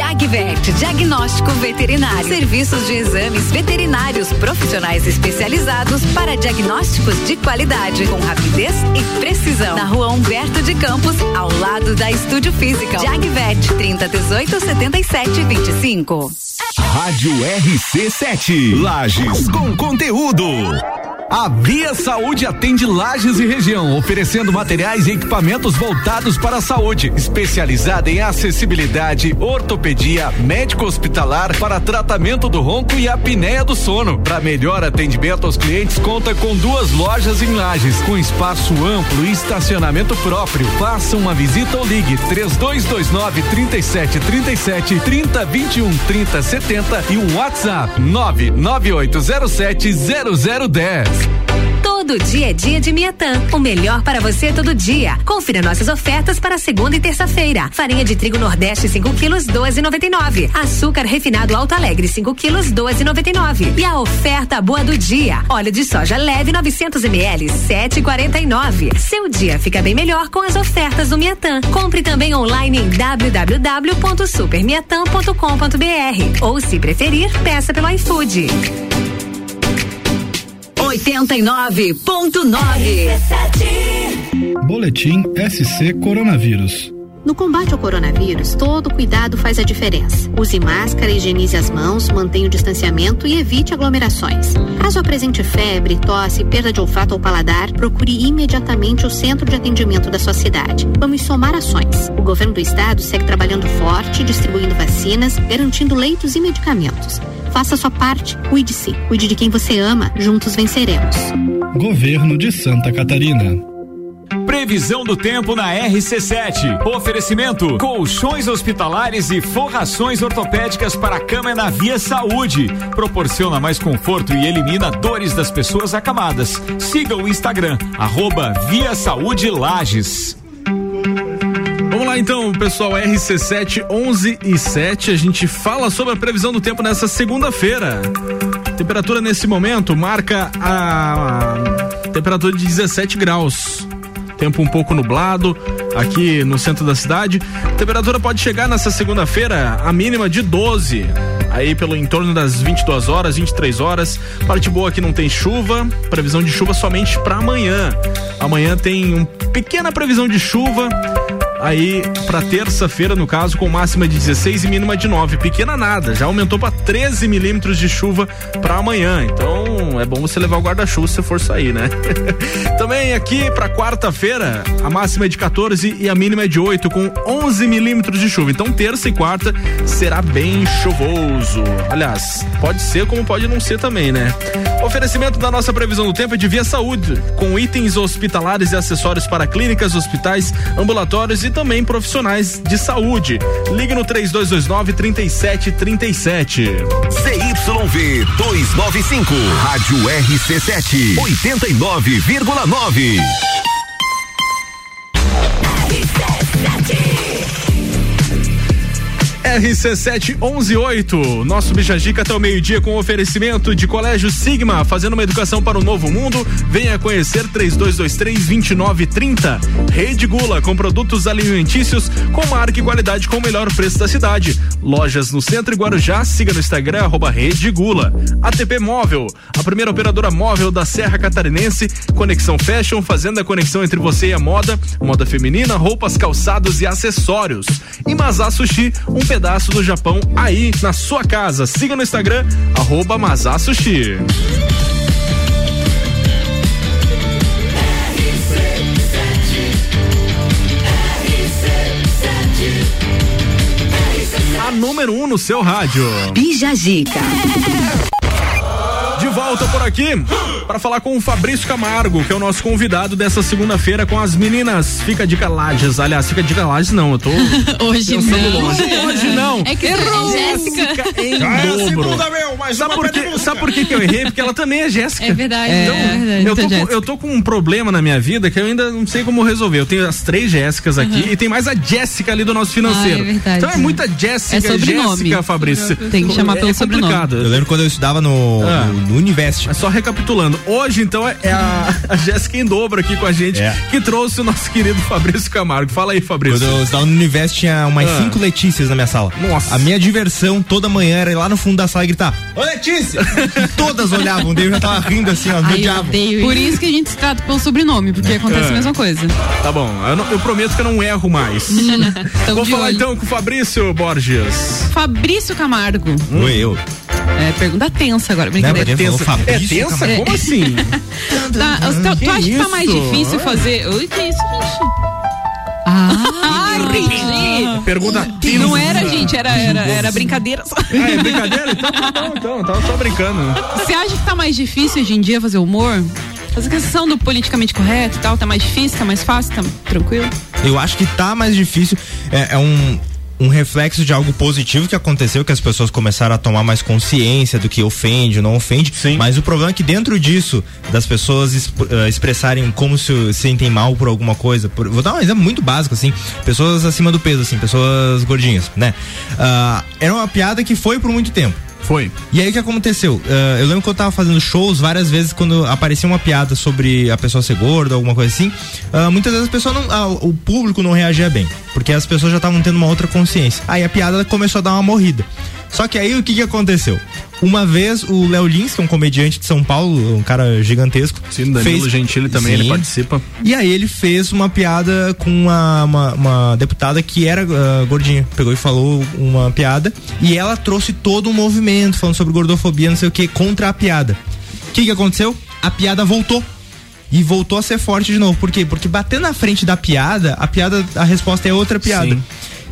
Jagvet, diagnóstico veterinário. Serviços de exames veterinários profissionais especializados para diagnósticos de qualidade, com rapidez e precisão. Na rua Humberto de Campos, ao lado da Estúdio Física. Jagvet, 3018 77 25. Rádio RC7. Lages com conteúdo. A Via Saúde atende Lages e região, oferecendo materiais e equipamentos voltados para a saúde, especializada em acessibilidade, ortopedia, médico hospitalar para tratamento do ronco e apneia do sono. Para melhor atendimento aos clientes, conta com duas lojas em Lages, com espaço amplo e estacionamento próprio. Faça uma visita ou ligue 3229 3737 3021 3070 e um WhatsApp 99807 0010. Todo dia é dia de Miatã. O melhor para você todo dia. Confira nossas ofertas para segunda e terça-feira. Farinha de trigo Nordeste 5 quilos 12,99. Açúcar refinado Alto Alegre 5 quilos 12,99. E a oferta boa do dia. Óleo de soja leve 900 ml 7,49. Seu dia fica bem melhor com as ofertas do Miatã. Compre também online em www.supermiatã.com.br ou se preferir, peça pelo iFood. 89.9. Boletim SC Coronavírus. No combate ao coronavírus, todo cuidado faz a diferença. Use máscara, higienize as mãos, mantenha o distanciamento e evite aglomerações. Caso apresente febre, tosse, perda de olfato ou paladar, procure imediatamente o centro de atendimento da sua cidade. Vamos somar ações. O governo do estado segue trabalhando forte, distribuindo vacinas, garantindo leitos e medicamentos. Faça sua parte, cuide-se, cuide de quem você ama, juntos venceremos. Governo de Santa Catarina. Previsão do tempo na RC7. Oferecimento: colchões hospitalares e forrações ortopédicas para cama na Via Saúde. Proporciona mais conforto e elimina dores das pessoas acamadas. Siga o Instagram, arroba Via Saúde Lages. Vamos lá então, pessoal, RC7 11 e 7, a gente fala sobre a previsão do tempo nessa segunda-feira. Temperatura nesse momento marca a temperatura de 17 graus. Tempo um pouco nublado aqui no centro da cidade. Temperatura pode chegar nessa segunda-feira a mínima de 12. Aí pelo entorno das 22 horas, 23 horas. Parte boa que não tem chuva. Previsão de chuva somente para amanhã. Amanhã tem uma pequena previsão de chuva aí para terça-feira, no caso, com máxima de 16 e mínima de 9. Pequena nada, já aumentou para 13 milímetros de chuva para amanhã. Então é bom você levar o guarda-chuva se for sair, né? Também aqui para quarta-feira, a máxima é de 14 e a mínima é de 8, com 11 milímetros de chuva. Então terça e quarta será bem chuvoso. Aliás, pode ser como pode não ser também, né? Oferecimento da nossa previsão do tempo é de Via Saúde, com itens hospitalares e acessórios para clínicas, hospitais, ambulatórios e também profissionais de saúde. Ligue no 3229 3737. CYV 295, Rádio RC7, 89,9. RC7 118. Nosso Bijagica até o meio-dia com oferecimento de Colégio Sigma, fazendo uma educação para o novo mundo. Venha conhecer 3223-2930. Rede Gula, com produtos alimentícios com marca e qualidade com o melhor preço da cidade. Lojas no centro e Guarujá, siga no Instagram, arroba Rede Gula. ATP Móvel, a primeira operadora móvel da Serra Catarinense. Conexão Fashion, fazendo a conexão entre você e a moda. Moda feminina, roupas, calçados e acessórios. E Mazá Sushi, um pedaço do Japão aí na sua casa. Siga no Instagram, arroba Mazá Sushi. A número 1 um no seu rádio. Bija Zica. De volta por aqui para falar com o Fabrício Camargo, que é o nosso convidado dessa segunda-feira com as meninas. Fica de Lages. Aliás, fica de Lages não, eu tô Hoje pensando não. longe. Hoje não. É que Errou. é Jéssica. Em é a dobro. segunda, meu, mais sabe por, música. sabe por que que eu errei? Porque ela também é Jéssica. É verdade. Então, é verdade. eu, tô Então, com, eu tô com um problema na minha vida que eu ainda não sei como resolver. Eu tenho as três Jéssicas aqui e tem mais a Jéssica ali do nosso financeiro. Ah, é verdade. Então é muita Jéssica, É sobrenome. Jéssica, Fabrício. Tem que chamar é, pelo é complicado. Eu lembro quando eu estudava no, Ah. no, no Univest. Mas só recapitulando, hoje então é é a, a Jéssica em dobro aqui com a gente, É. que trouxe o nosso querido Fabrício Camargo. Fala aí, Fabrício. Quando eu no Univest, tinha umas Ah. cinco Letícias na minha sala. Nossa. A minha diversão toda manhã era ir lá no fundo da sala e gritar: Ô Letícia! e todas olhavam, daí eu já tava rindo assim, ó, Ai, odeio Por isso. que a gente se trata pelo sobrenome, porque acontece É. a mesma coisa. Tá bom, eu, não- eu prometo que eu não erro mais. Vou falar olho. então com o Fabrício Borges. Fabrício Camargo. Oi, eu. É, pergunta tensa agora, brincadeira. porque ele falou É tensa? Como assim? Tá, tu, tu acha que tá mais difícil fazer. Oi, que isso, gente? Ah, entendi. Pergunta tensa. Não era, gente, era, era, era brincadeira. só. Ah, é brincadeira? Então, então, então, tava só brincando. Você acha que tá mais difícil hoje em dia fazer humor? Essa questão do politicamente correto e tal, tá mais difícil, tá mais fácil, tá tranquilo? Eu acho que tá mais difícil. É, é um, um reflexo de algo positivo que aconteceu, que as pessoas começaram a tomar mais consciência do que ofende ou não ofende. Sim. Mas o problema é que dentro disso, das pessoas exp- eh, expressarem como se sentem mal por alguma coisa. por- vou dar um exemplo muito básico, assim. Pessoas acima do peso, assim, pessoas gordinhas, né? Ah, era uma piada que foi por muito tempo. Foi. E aí o que aconteceu? Ah, eu lembro que eu tava fazendo shows várias vezes quando aparecia uma piada sobre a pessoa ser gorda, alguma coisa assim. ah, muitas vezes a pessoa não. ah, o público não reagia bem. Porque as pessoas já estavam tendo uma outra consciência. Aí a piada começou a dar uma morrida. Só que aí o que que aconteceu? Uma vez o Léo Lins, que é um comediante de São Paulo, um cara gigantesco. Sim, Danilo fez- Gentili também, ele Sim. participa. E aí ele fez uma piada com uma, uma, uma deputada que era ah, gordinha. Pegou e falou uma piada. E ela trouxe todo um movimento falando sobre gordofobia, não sei o que, contra a piada. O que, que aconteceu? A piada voltou. E voltou a ser forte de novo. Por quê? Porque batendo na frente da piada, a piada, a resposta é outra piada. Sim.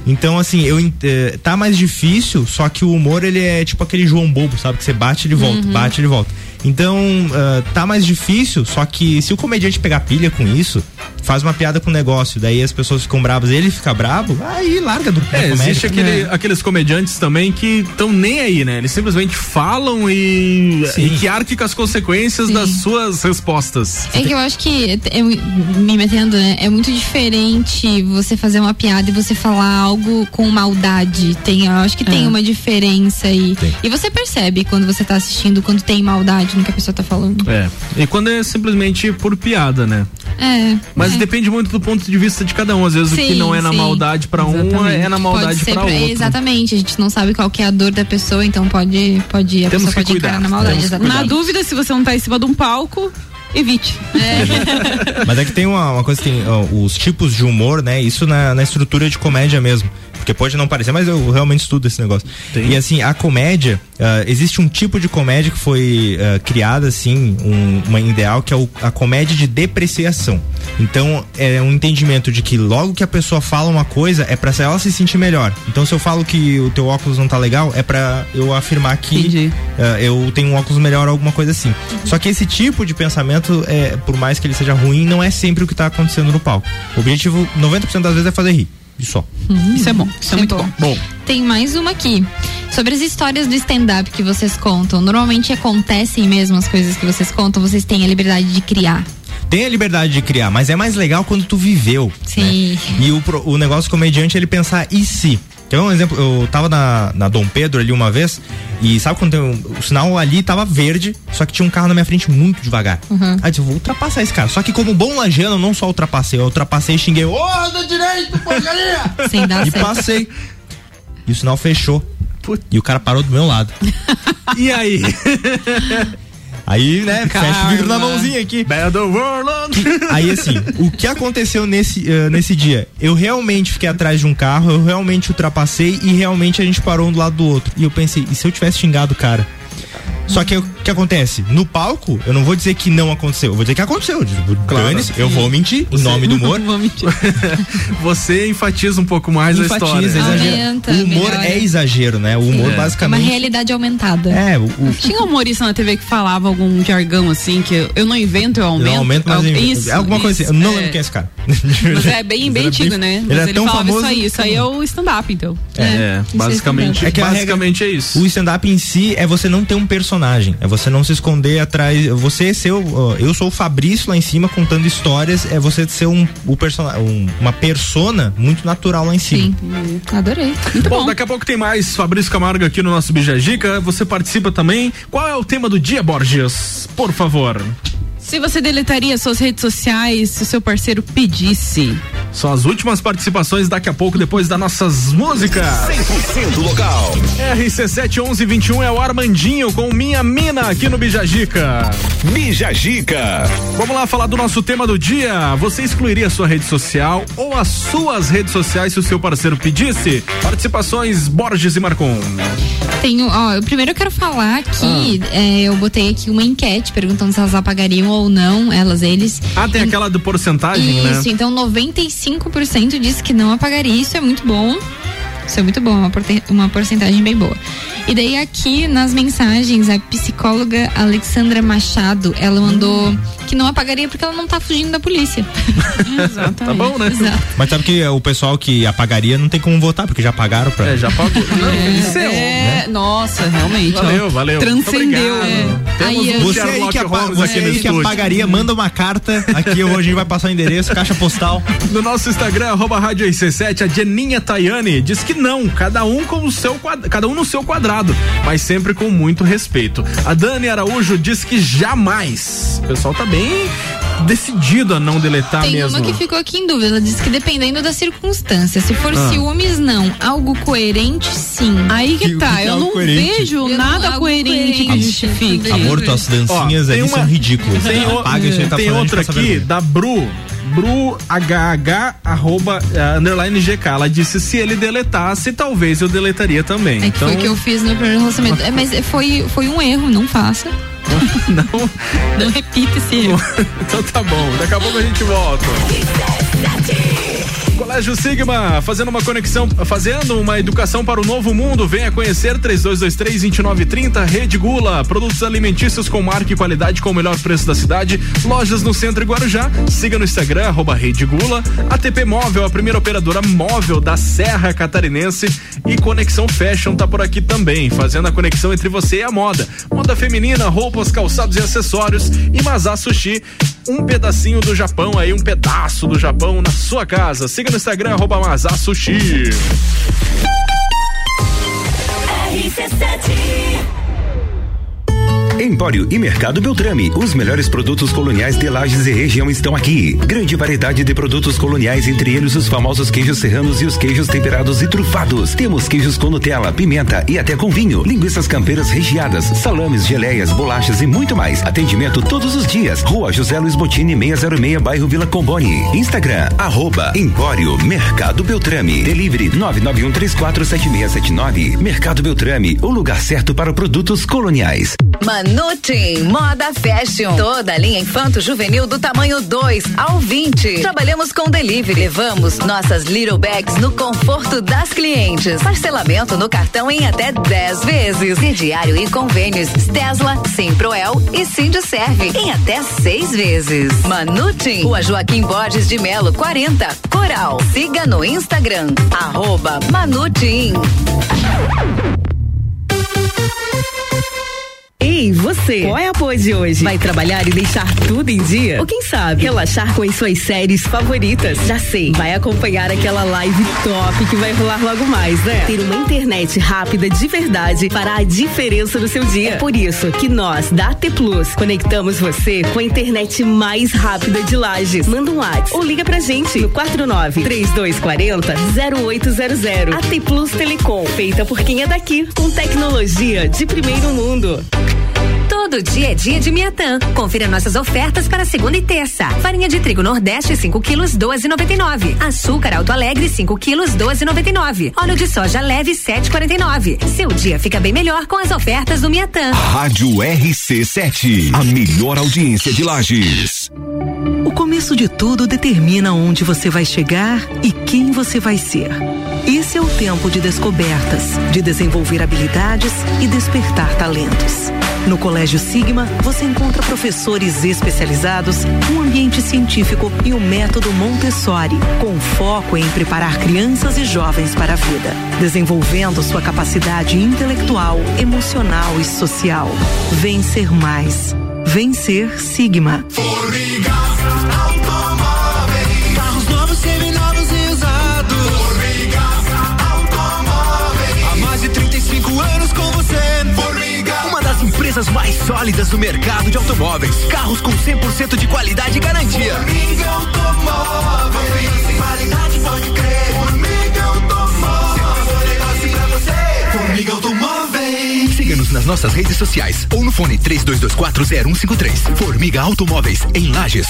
Então, assim, eu eh, tá mais difícil, só que o humor ele é tipo aquele João Bobo, sabe? Que você bate ele volta, bate ele volta. Então, ah, tá mais difícil, só que se o comediante pegar pilha com isso, faz uma piada com o negócio, daí as pessoas ficam bravas, ele fica bravo, aí larga do É, comédia. existe aquele- aqueles comediantes também que estão nem aí, né? Eles simplesmente falam e, Sim. e que arquem com as consequências das suas respostas. É que eu acho que, é, me metendo, né? É muito diferente você fazer uma piada e você falar algo com maldade. Tem, eu acho que tem É. uma diferença aí. Tem. E você percebe quando você tá assistindo, quando tem maldade no que a pessoa tá falando. É. E quando é simplesmente por piada, né? É. Mas é. depende muito do ponto de vista de cada um. Às vezes o que Sim, não é na sim. maldade pra um Exatamente. é na maldade pra- outro. Exatamente, a gente não sabe qual que é a dor da pessoa, então pode, pode a Temos pessoa que pode cuidar, na maldade. Na dúvida, se você não tá em cima de um palco, evite. Mas é que tem uma, uma coisa, tem ó, os tipos de humor, né? Isso na, na estrutura de comédia mesmo. Porque pode não parecer, mas eu realmente estudo esse negócio. Tem. E assim, a comédia, ah, existe um tipo de comédia que foi ah, criada, assim, um, uma ideal, que é o- a comédia de depreciação. Então, é um entendimento de que logo que a pessoa fala uma coisa, é pra ela se sentir melhor. Então, se eu falo que o teu óculos não tá legal, é pra eu afirmar que ah, eu tenho um óculos melhor, alguma coisa assim. Só que esse tipo de pensamento, é, por mais que ele seja ruim, não é sempre o que tá acontecendo no palco. O objetivo, 90% das vezes, é fazer rir. E só. Isso é bom, isso é muito bom. Bom, Tem mais uma aqui. Sobre as histórias do stand-up que vocês contam, normalmente acontecem mesmo as coisas que vocês contam, vocês têm a liberdade de criar. Tem a liberdade de criar, mas é mais legal quando tu viveu. Sim. E o, o negócio comediante é ele pensar, e se? Quer um exemplo? Eu tava na, na Dom Pedro ali uma vez, e sabe quando tem um- o sinal ali tava verde, só que tinha um carro na minha frente muito devagar. Uhum. Aí eu disse, vou ultrapassar esse cara. Só que como bom lajeano, eu não só ultrapassei, eu ultrapassei e xinguei, ô, da direito, porcaria! Sem dar e certo. passei. E o sinal fechou. E o cara parou do meu lado. e aí? Aí, né, fecha o vidro na mãozinha aqui. Aí assim, o que aconteceu nesse, eh, nesse dia? Eu realmente fiquei atrás de um carro, eu realmente ultrapassei e realmente a gente parou um do lado do outro. E eu pensei, e se eu tivesse xingado o cara? Só que o que que acontece? No palco, eu não vou dizer que não aconteceu, eu vou dizer que aconteceu. Tipo, dane-se, eu vou mentir em nome do humor. Vou mentir. Você enfatiza um pouco mais a história. Enfatiza. Aumenta, O humor melhora. é exagero, né? O humor É. É uma basicamente. realidade aumentada. É, o, o- Tinha um humorista na TV que falava algum jargão assim, que eu, eu não invento, eu eu aumento. aumento, mas eu invento. isso, é alguma coisa isso, assim. Eu não é. lembro quem é esse cara. Mas é bem, bem Ele é antigo, bem- né? ele Mas é ele tão falava famoso isso aí. Isso aí é o stand-up, então. É, basicamente, É que a regra- basicamente é isso. O stand-up em si é você não ter um personagem, é você não se esconder atrás. Você ser o. Eu sou o Fabrício lá em cima contando histórias, é você ser um, o persona, um- uma persona muito natural lá em cima. Sim. Adorei. bom, daqui a pouco tem mais Fabrício Camargo aqui no nosso Bijagica. Você participa também. Qual é o tema do dia, Borges? Por favor. Se você deletaria suas redes sociais se o seu parceiro pedisse. São as últimas participações daqui a pouco, depois das nossas músicas. 100% local. RC71121 é o Armandinho com Minha Mina aqui no Bijagica. Bijagica. Vamos lá falar do nosso tema do dia. Você excluiria a sua rede social ou as suas redes sociais se o seu parceiro pedisse? Participações Borges e Marcon. Tenho, ó, eu primeiro eu quero falar que Ah. é, eu botei aqui uma enquete perguntando se elas apagariam ou não, elas, eles. Ah, tem aquela do porcentagem, né? Isso, então 95% disse que não apagaria. Isso é muito bom. Isso é muito bom, uma porcentagem bem boa. E daí aqui nas mensagens, a psicóloga Alexandra Machado, ela mandou Hum. que não apagaria porque ela não tá fugindo da polícia. Exatamente. Tá bom, né? Exato. Mas sabe que o pessoal que apagaria não tem como votar, porque já pagaram pra. É, já pagou. Não, venceu. É, nossa, realmente. ó. Valeu, valeu. Muito Transcendeu. É. Aí, um Você aí que, apa você aí que apagaria, manda uma carta. Aqui hoje a gente vai passar o endereço, caixa postal. No nosso Instagram, arroba Rádio RC7, a Jeninha Tayane diz que não, cada um com o seu cada um no seu quadrado, mas sempre com muito respeito. A Dani Araújo diz que jamais. O pessoal tá bem decidido a não deletar Tem mesmo. uma que ficou aqui em dúvida. Ela disse que dependendo da circunstância. Se for Ah. ciúmes, não. Algo coerente, sim. Aí que, Que- tá, que é eu não coerente? vejo Eu não- nada algo coerente que justifique. Amor, tuas dancinhas Ó, tem ali uma- são ridículas. Tem, o- Apaga isso aí, tá tem outra aqui vergonha. da Bru. Bru HH arroba eh, underline GK. Ela disse se ele deletasse, talvez eu deletaria também. É que então, foi o que eu fiz no primeiro relacionamento. É, mas foi, foi um erro, não faça. não, Não repita esse erro. então tá bom. Daqui a pouco a gente volta. Colégio Sigma, fazendo uma conexão, fazendo uma educação para o novo mundo. Venha conhecer 3223-2930, Rede Gula, produtos alimentícios com marca e qualidade com o melhor preço da cidade. Lojas no centro e Guarujá. Siga no Instagram, arroba Rede Gula. ATP Móvel, a primeira operadora móvel da Serra Catarinense. E Conexão Fashion tá por aqui também, fazendo a conexão entre você e a moda. Moda feminina, roupas, calçados e acessórios. E Mazá Sushi, um pedacinho do Japão aí, um pedaço do Japão na sua casa. Siga no Instagram, arroba Mazá Sushi. Empório e Mercado Beltrame. Os melhores produtos coloniais de Lages e região estão aqui. Grande variedade de produtos coloniais, entre eles os famosos queijos serranos e os queijos temperados e trufados. Temos queijos com Nutella, pimenta e até com vinho. Linguiças campeiras recheadas, salames, geleias, bolachas e muito mais. Atendimento todos os dias. Rua José Luiz Botini, 606, bairro Vila Comboni. Instagram, arroba Empório Mercado Beltrame. Delivery 991347679. Mercado Beltrame, o lugar certo para produtos coloniais. Manutim Moda Fashion. Toda a linha infanto juvenil do tamanho 2 ao 20. Trabalhamos com delivery. Levamos nossas little bags no conforto das clientes. Parcelamento no cartão em até 10 vezes. Crediário e convênios Tesla, Simproel e Sindserve em até 6 vezes. Manutim, Rua Joaquim Borges de Melo, 40. Coral. Siga no Instagram, arroba Manutim. Ei, você! Qual é a pose de hoje? Vai trabalhar e deixar tudo em dia? Ou quem sabe, relaxar com as suas séries favoritas? Já sei, vai acompanhar aquela live top que vai rolar logo mais, né? Ter uma internet rápida de verdade fará a diferença no seu dia. É por isso que nós, da AT Plus, conectamos você com a internet mais rápida de Lages. Manda um WhatsApp ou liga pra gente no 49 3240 0800. AT Plus Telecom, feita por quem é daqui, com tecnologia de primeiro mundo. Todo dia é dia de Miatã. Confira nossas ofertas para segunda e terça. Farinha de trigo Nordeste 5 quilos 12,99. Açúcar Alto Alegre 5 quilos 12,99. Óleo de soja leve 7,49. Seu dia fica bem melhor com as ofertas do Miatã. Rádio RC7, a melhor audiência de Lages. O começo de tudo determina onde você vai chegar e quem você vai ser. Esse é o tempo de descobertas, de desenvolver habilidades e despertar talentos. No Colégio Sigma, você encontra professores especializados, um ambiente científico e o método Montessori, com foco em preparar crianças e jovens para a vida, desenvolvendo sua capacidade intelectual, emocional e social. Vencer mais. Vencer Sigma. Carros empresas mais sólidas do mercado de automóveis. Carros com 100% de qualidade e garantia. Formiga Automóveis. Qualidade pode crer. Formiga Automóveis. Se negócio pra você. Formiga Automóveis. Siga-nos nas nossas redes sociais ou no fone 32240153. Formiga Automóveis em Lages.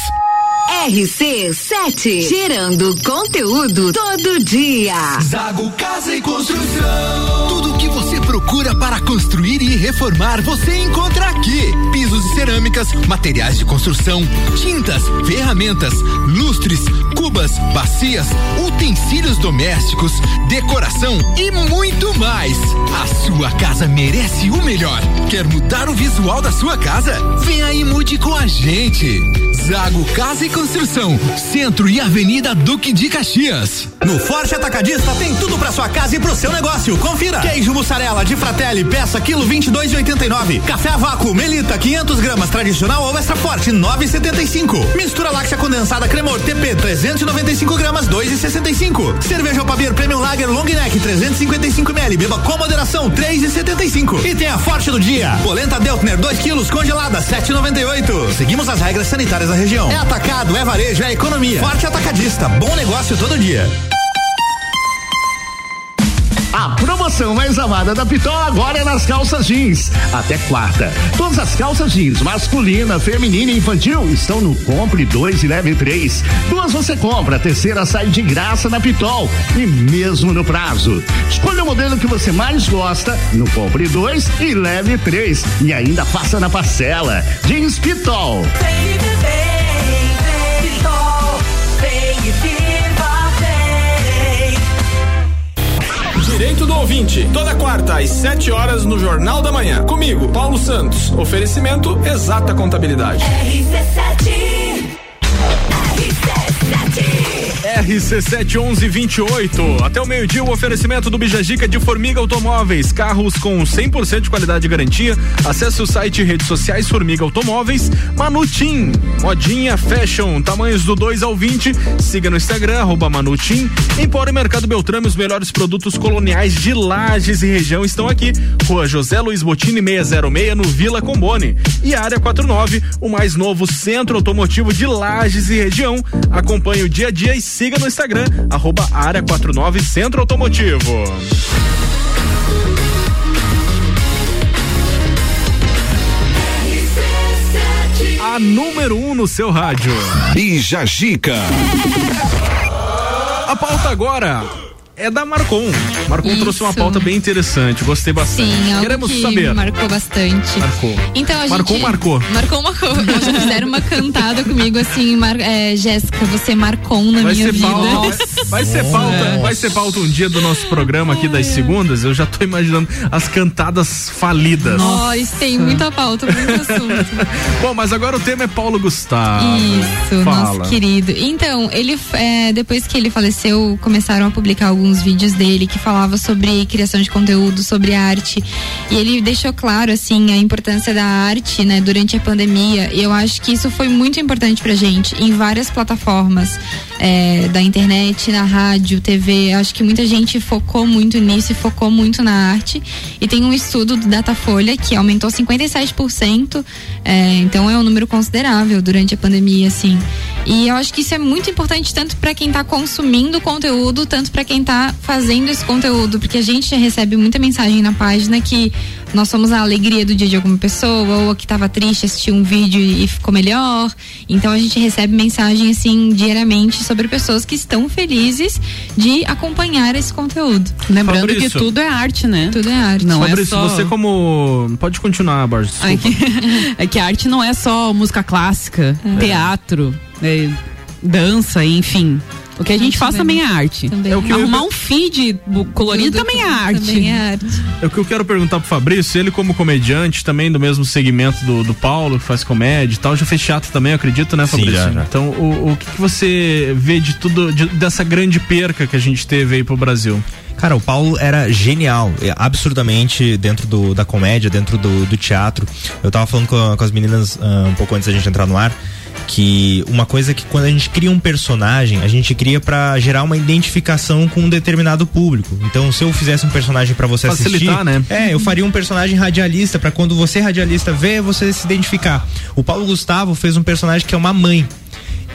RC7, gerando conteúdo todo dia. Zago Casa e Construção. Tudo o que você procura para construir e reformar, você encontra aqui. Pisos e cerâmicas, materiais de construção, tintas, ferramentas, lustres, cubas, bacias, utensílios domésticos, decoração e muito mais. A sua casa merece o melhor. Quer mudar o visual da sua casa? Vem aí e mude com a gente. Zago Casa e Construção, Centro e Avenida Duque de Caxias. No Forte Atacadista tem tudo pra sua casa e pro seu negócio. Confira. Queijo mussarela de Fratelli, peça quilo 22,89. Café a vácuo Melita 500 gramas tradicional ou extra forte 9,75. Mistura láctea condensada Cremor TP 395 gramas 2,65. Cerveja Opabir Premium Lager Long Neck 355 ml. Beba com moderação 3,75. E tem a Forte do dia. Polenta Deltner 2 quilos congelada 7,98. Seguimos as regras sanitárias da região. É atacado, é varejo, é economia. Forte Atacadista. Bom negócio todo dia. Promoção mais amada da Pitol agora é nas calças jeans. Até quarta. Todas as calças jeans, masculina, feminina e infantil, estão no Compre 2 e Leve 3. Duas você compra, a terceira sai de graça na Pitol. E mesmo no prazo. Escolha o modelo que você mais gosta no Compre 2 e Leve 3. E ainda passa na parcela. Jeans Pitol. Vem, vem, Pitol. Vem Direito do ouvinte, toda quarta às 7 horas no Jornal da Manhã. Comigo, Paulo Santos. Oferecimento Exata Contabilidade. RC7. RC71128. Até o meio-dia, o oferecimento do Bijagica de Formiga Automóveis. Carros com 100% de qualidade e garantia. Acesse o site e redes sociais Formiga Automóveis. Manutim, modinha fashion, tamanhos do 2 ao 20. Siga no Instagram, arroba Manutim. Empório Mercado Beltrame, os melhores produtos coloniais de Lages e região estão aqui. Rua José Luiz Botini 606, no Vila Combone. E Área 49, o mais novo centro automotivo de Lages e região. Acompanhe o dia a dia e siga no Instagram, arroba Área 49 Centro Automotivo. A número 1 um no seu rádio. Bija Gica. A pauta agora é da Marcon. Marcon Isso. trouxe uma pauta bem interessante, gostei bastante. Sim, Queremos que saber. marcou bastante. Marcou. Então a Marcou, gente marcou. Marcou, marcou. Já fizeram uma cantada comigo assim, mar, é, Jéssica, você marcou na Vai minha ser, vida. pauta, vai, vai ser pauta, vai ser pauta um dia do nosso programa aqui das segundas. Eu já tô imaginando as cantadas falidas. Nós tem muita pauta, muito assunto. Bom, mas agora o tema é Paulo Gustavo. Isso, Fala. nosso querido. Então, ele é, depois que ele faleceu, começaram a publicar alguns vídeos dele que falava sobre criação de conteúdo, sobre arte. E ele deixou claro assim a importância da arte, né, durante a pandemia. E eu acho que isso foi muito importante pra gente em várias plataformas é, da internet, na rádio, TV. Acho que muita gente focou muito nisso e focou muito na arte. E tem um estudo do Datafolha que aumentou 57%. É, então é um número considerável durante a pandemia, assim. E eu acho que isso é muito importante tanto para quem tá consumindo conteúdo, tanto para quem tá fazendo esse conteúdo, porque a gente já recebe muita mensagem na página que nós somos a alegria do dia de alguma pessoa, ou a que estava triste assistiu um vídeo e ficou melhor. Então a gente recebe mensagem assim diariamente sobre pessoas que estão felizes de acompanhar esse conteúdo. Lembrando Fabrício. que tudo é arte, né? Tudo é arte. Não é Fabrício, só... você como. Pode continuar, Borges. É que, é que a arte não é só música clássica, teatro, é, dança, enfim. O que a gente faz também é arte. Também. É o que eu- Arrumar um feed colorido Tudo também é arte. Também é arte. É o que eu quero perguntar pro Fabrício, ele como comediante, também do mesmo segmento do, do Paulo, que faz comédia e tal, já fez teatro também, eu acredito, né, Sim, Fabrício? já, já. Então, o, o que, que você vê de tudo, de- dessa grande perca que a gente teve aí pro Brasil? Cara, o Paulo era genial, é, absurdamente dentro do, da comédia, dentro do, do teatro. Eu tava falando com, com as meninas ah, um pouco antes da gente entrar no ar que uma coisa que quando a gente cria um personagem, a gente cria pra gerar uma identificação com um determinado público. Então, se eu fizesse um personagem pra você Facilitar, assistir, né? é, eu faria um personagem radialista pra quando você radialista vê, você se identificar. O Paulo Gustavo fez um personagem que é uma mãe.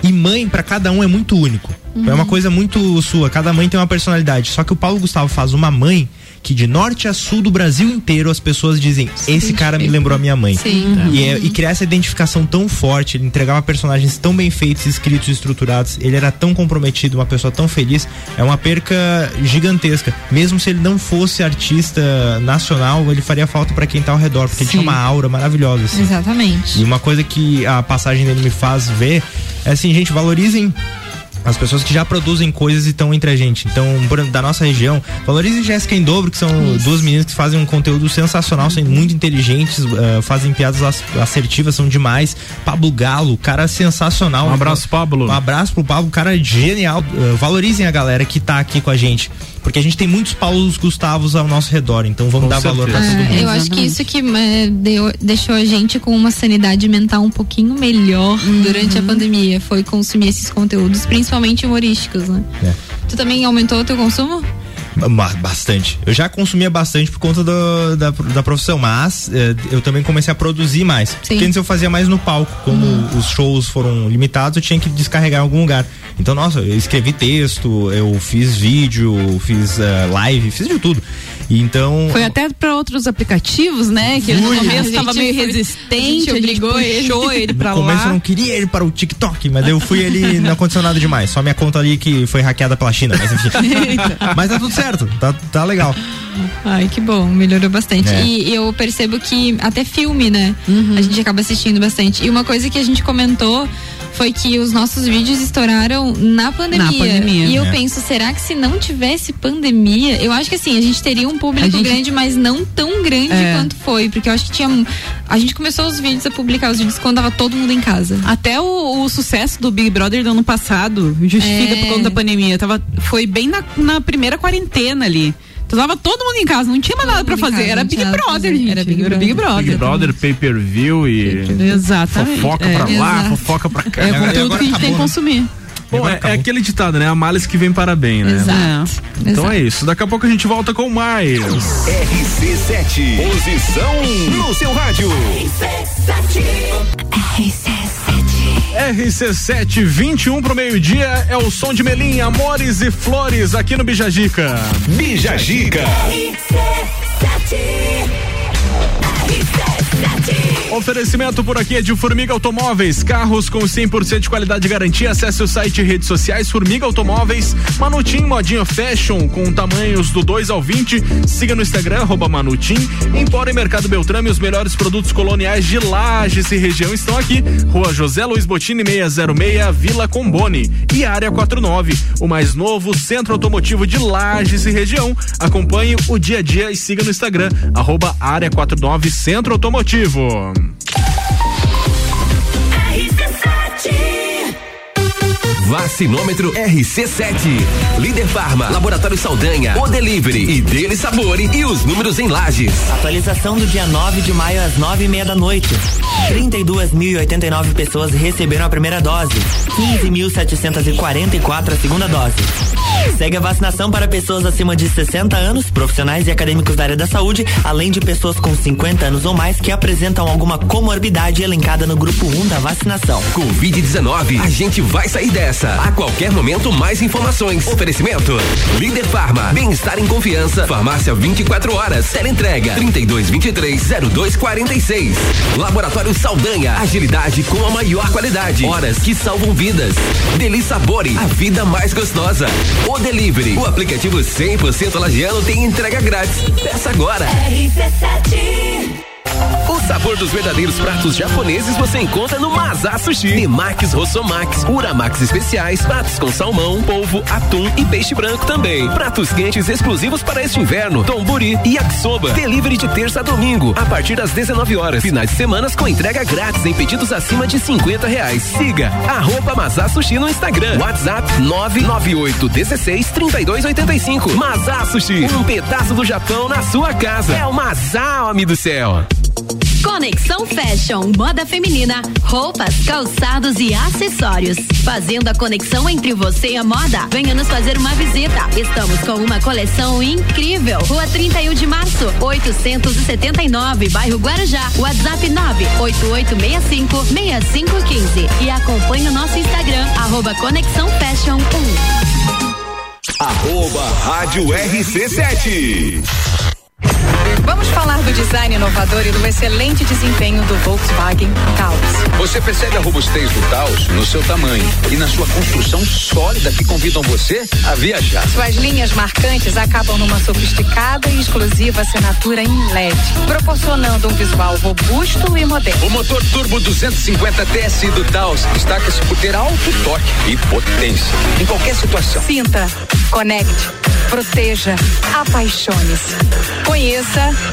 E mãe pra cada um é muito único. É uma coisa muito sua, cada mãe tem uma personalidade. Só que o Paulo Gustavo faz uma mãe que de norte a sul do Brasil inteiro as pessoas dizem: esse cara me lembrou a minha mãe. Sim. E, é- e criar essa identificação tão forte, ele entregava personagens tão bem feitos, escritos, estruturados, ele era tão comprometido, uma pessoa tão feliz, é uma perca gigantesca. Mesmo se ele não fosse artista nacional, ele faria falta pra quem tá ao redor, porque ele tinha Sim. uma aura maravilhosa. Assim. Exatamente. E uma coisa que a passagem dele me faz ver é assim, gente, valorizem as pessoas que já produzem coisas e estão entre a gente. Então, da nossa região, valorizem Jéssica em Dobro, que são duas meninas que fazem um conteúdo sensacional, são muito inteligentes, eh, fazem piadas as- assertivas, são demais. Pablo Galo, cara sensacional. Um abraço, Pablo. Um abraço pro Pablo, cara genial. Eh, valorizem a galera que tá aqui com a gente. Porque a gente tem muitos Paulos Gustavos ao nosso redor, então vamos Com dar valor pra todo É, mundo. eu acho que isso que é, deu- deixou a gente com uma sanidade mental um pouquinho melhor durante a pandemia foi consumir esses conteúdos, principalmente humorísticos, né? É. Tu também aumentou o teu consumo? Ba- Bastante. Eu já consumia bastante por conta do- da, da profissão, mas eh, eu também comecei a produzir mais. Porque antes eu fazia mais no palco. Como os shows foram limitados, eu tinha que descarregar em algum lugar. Então, nossa, eu escrevi texto, eu fiz vídeo, fiz eh, live, fiz de tudo. Então. Foi até para outros aplicativos, né? Que no Fui. começo estava meio resistente, a gente a gente obrigou puxou ele. ele, pra no começo eu lá. não queria ele para o TikTok, mas eu fui ali não aconteceu nada demais. Só minha conta ali que foi hackeada pela China, mas enfim. mas tá tudo certo, tá, tá legal. Ai, que bom, melhorou bastante. É. E eu percebo que até filme, né? Uhum. A gente acaba assistindo bastante. E uma coisa que a gente comentou foi que os nossos vídeos estouraram na pandemia. Na pandemia. E eu É. penso, será que se não tivesse pandemia, eu acho que assim, a gente teria um público gente- grande, mas não tão grande É. quanto foi. Porque eu acho que tinha. A gente começou os vídeos a publicar os vídeos quando tava todo mundo em casa. Até o, o sucesso do Big Brother do ano passado justifica É. por conta da pandemia. Tava, foi bem na, na primeira quarentena ali. Tava todo mundo em casa, não tinha mais nada pra fazer. casa, Era Big Brother, gente. Era Big Brother. Big Brother. Big Brother, pay-per-view e. Exatamente. Fofoca É. pra lá, Exato. fofoca pra cá. É o conteúdo agora que a gente tem que né? consumir. Bom, é, é aquele ditado, né? A males que vem para bem, né? Exato. Então é isso. Daqui a pouco a gente volta com mais. RC7, posição no seu rádio. RC7 21 pro meio-dia é o som de Melim, Amores e Flores aqui no Bijagica. Bijagica. Oferecimento por aqui é de Formiga Automóveis, carros com 100% de qualidade garantia. Acesse o site e redes sociais Formiga Automóveis, Manutim Modinha Fashion com tamanhos do 2 ao 20. Siga no Instagram Manutim. Empora e Mercado Beltrame, os melhores produtos coloniais de Lages e região estão aqui. Rua José Luiz Botini 606, Vila Combone e Área 49, o mais novo centro automotivo de Lages e região. Acompanhe o dia a dia e siga no Instagram Área 49 Centro Automotivo. Vacinômetro RC7. Líder Farma, Laboratório Saldanha, O Delivery e Dele Sabore e os números em lajes. Atualização do dia 9 de maio às nove e meia da noite. 32.089 pessoas receberam a primeira dose. 15.744 a segunda dose. Segue a vacinação para pessoas acima de 60 anos, profissionais e acadêmicos da área da saúde, além de pessoas com 50 anos ou mais que apresentam alguma comorbidade elencada no grupo 1 da vacinação. Covid-19, a gente vai sair dessa. A qualquer momento, mais informações. Oferecimento: Líder Farma, bem-estar em confiança. Farmácia 24 horas. Teleentrega 3223-0246. Laboratório Saldanha, agilidade com a maior qualidade. Horas que salvam vidas. Deli Sabore, a vida mais gostosa. O Delivery, o aplicativo 100% lagiano tem entrega grátis. Peça agora. O sabor dos verdadeiros pratos japoneses você encontra no Mazá Sushi. Temakis Rossomax, Uramax especiais, pratos com salmão, polvo, atum e peixe branco também. Pratos quentes exclusivos para este inverno, tomburi e yakisoba. Delivery de terça a domingo, a partir das 19 horas. Finais de semanas com entrega grátis em pedidos acima de 50 reais. Siga arroba Mazá Sushi no Instagram. WhatsApp 998 16 32 85. Mazá Sushi, um pedaço do Japão na sua casa. É o Mazá, homem do céu. Conexão Fashion, moda feminina, roupas, calçados e acessórios. Fazendo a conexão entre você e a moda. Venha nos fazer uma visita. Estamos com uma coleção incrível. Rua 31 de março, 879, bairro Guarujá. WhatsApp 98865 6515. E acompanhe o nosso Instagram, arroba Conexão Fashion 1. Arroba Rádio RC7. Vamos falar do design inovador e do excelente desempenho do Volkswagen Taos. Você percebe a robustez do Taos no seu tamanho e na sua construção sólida que convidam você a viajar. Suas linhas marcantes acabam numa sofisticada e exclusiva assinatura em LED, proporcionando um visual robusto e moderno. O motor turbo 250 TSI do Taos destaca-se por ter alto torque e potência em qualquer situação. Sinta, conecte, proteja, apaixone-se. Conheça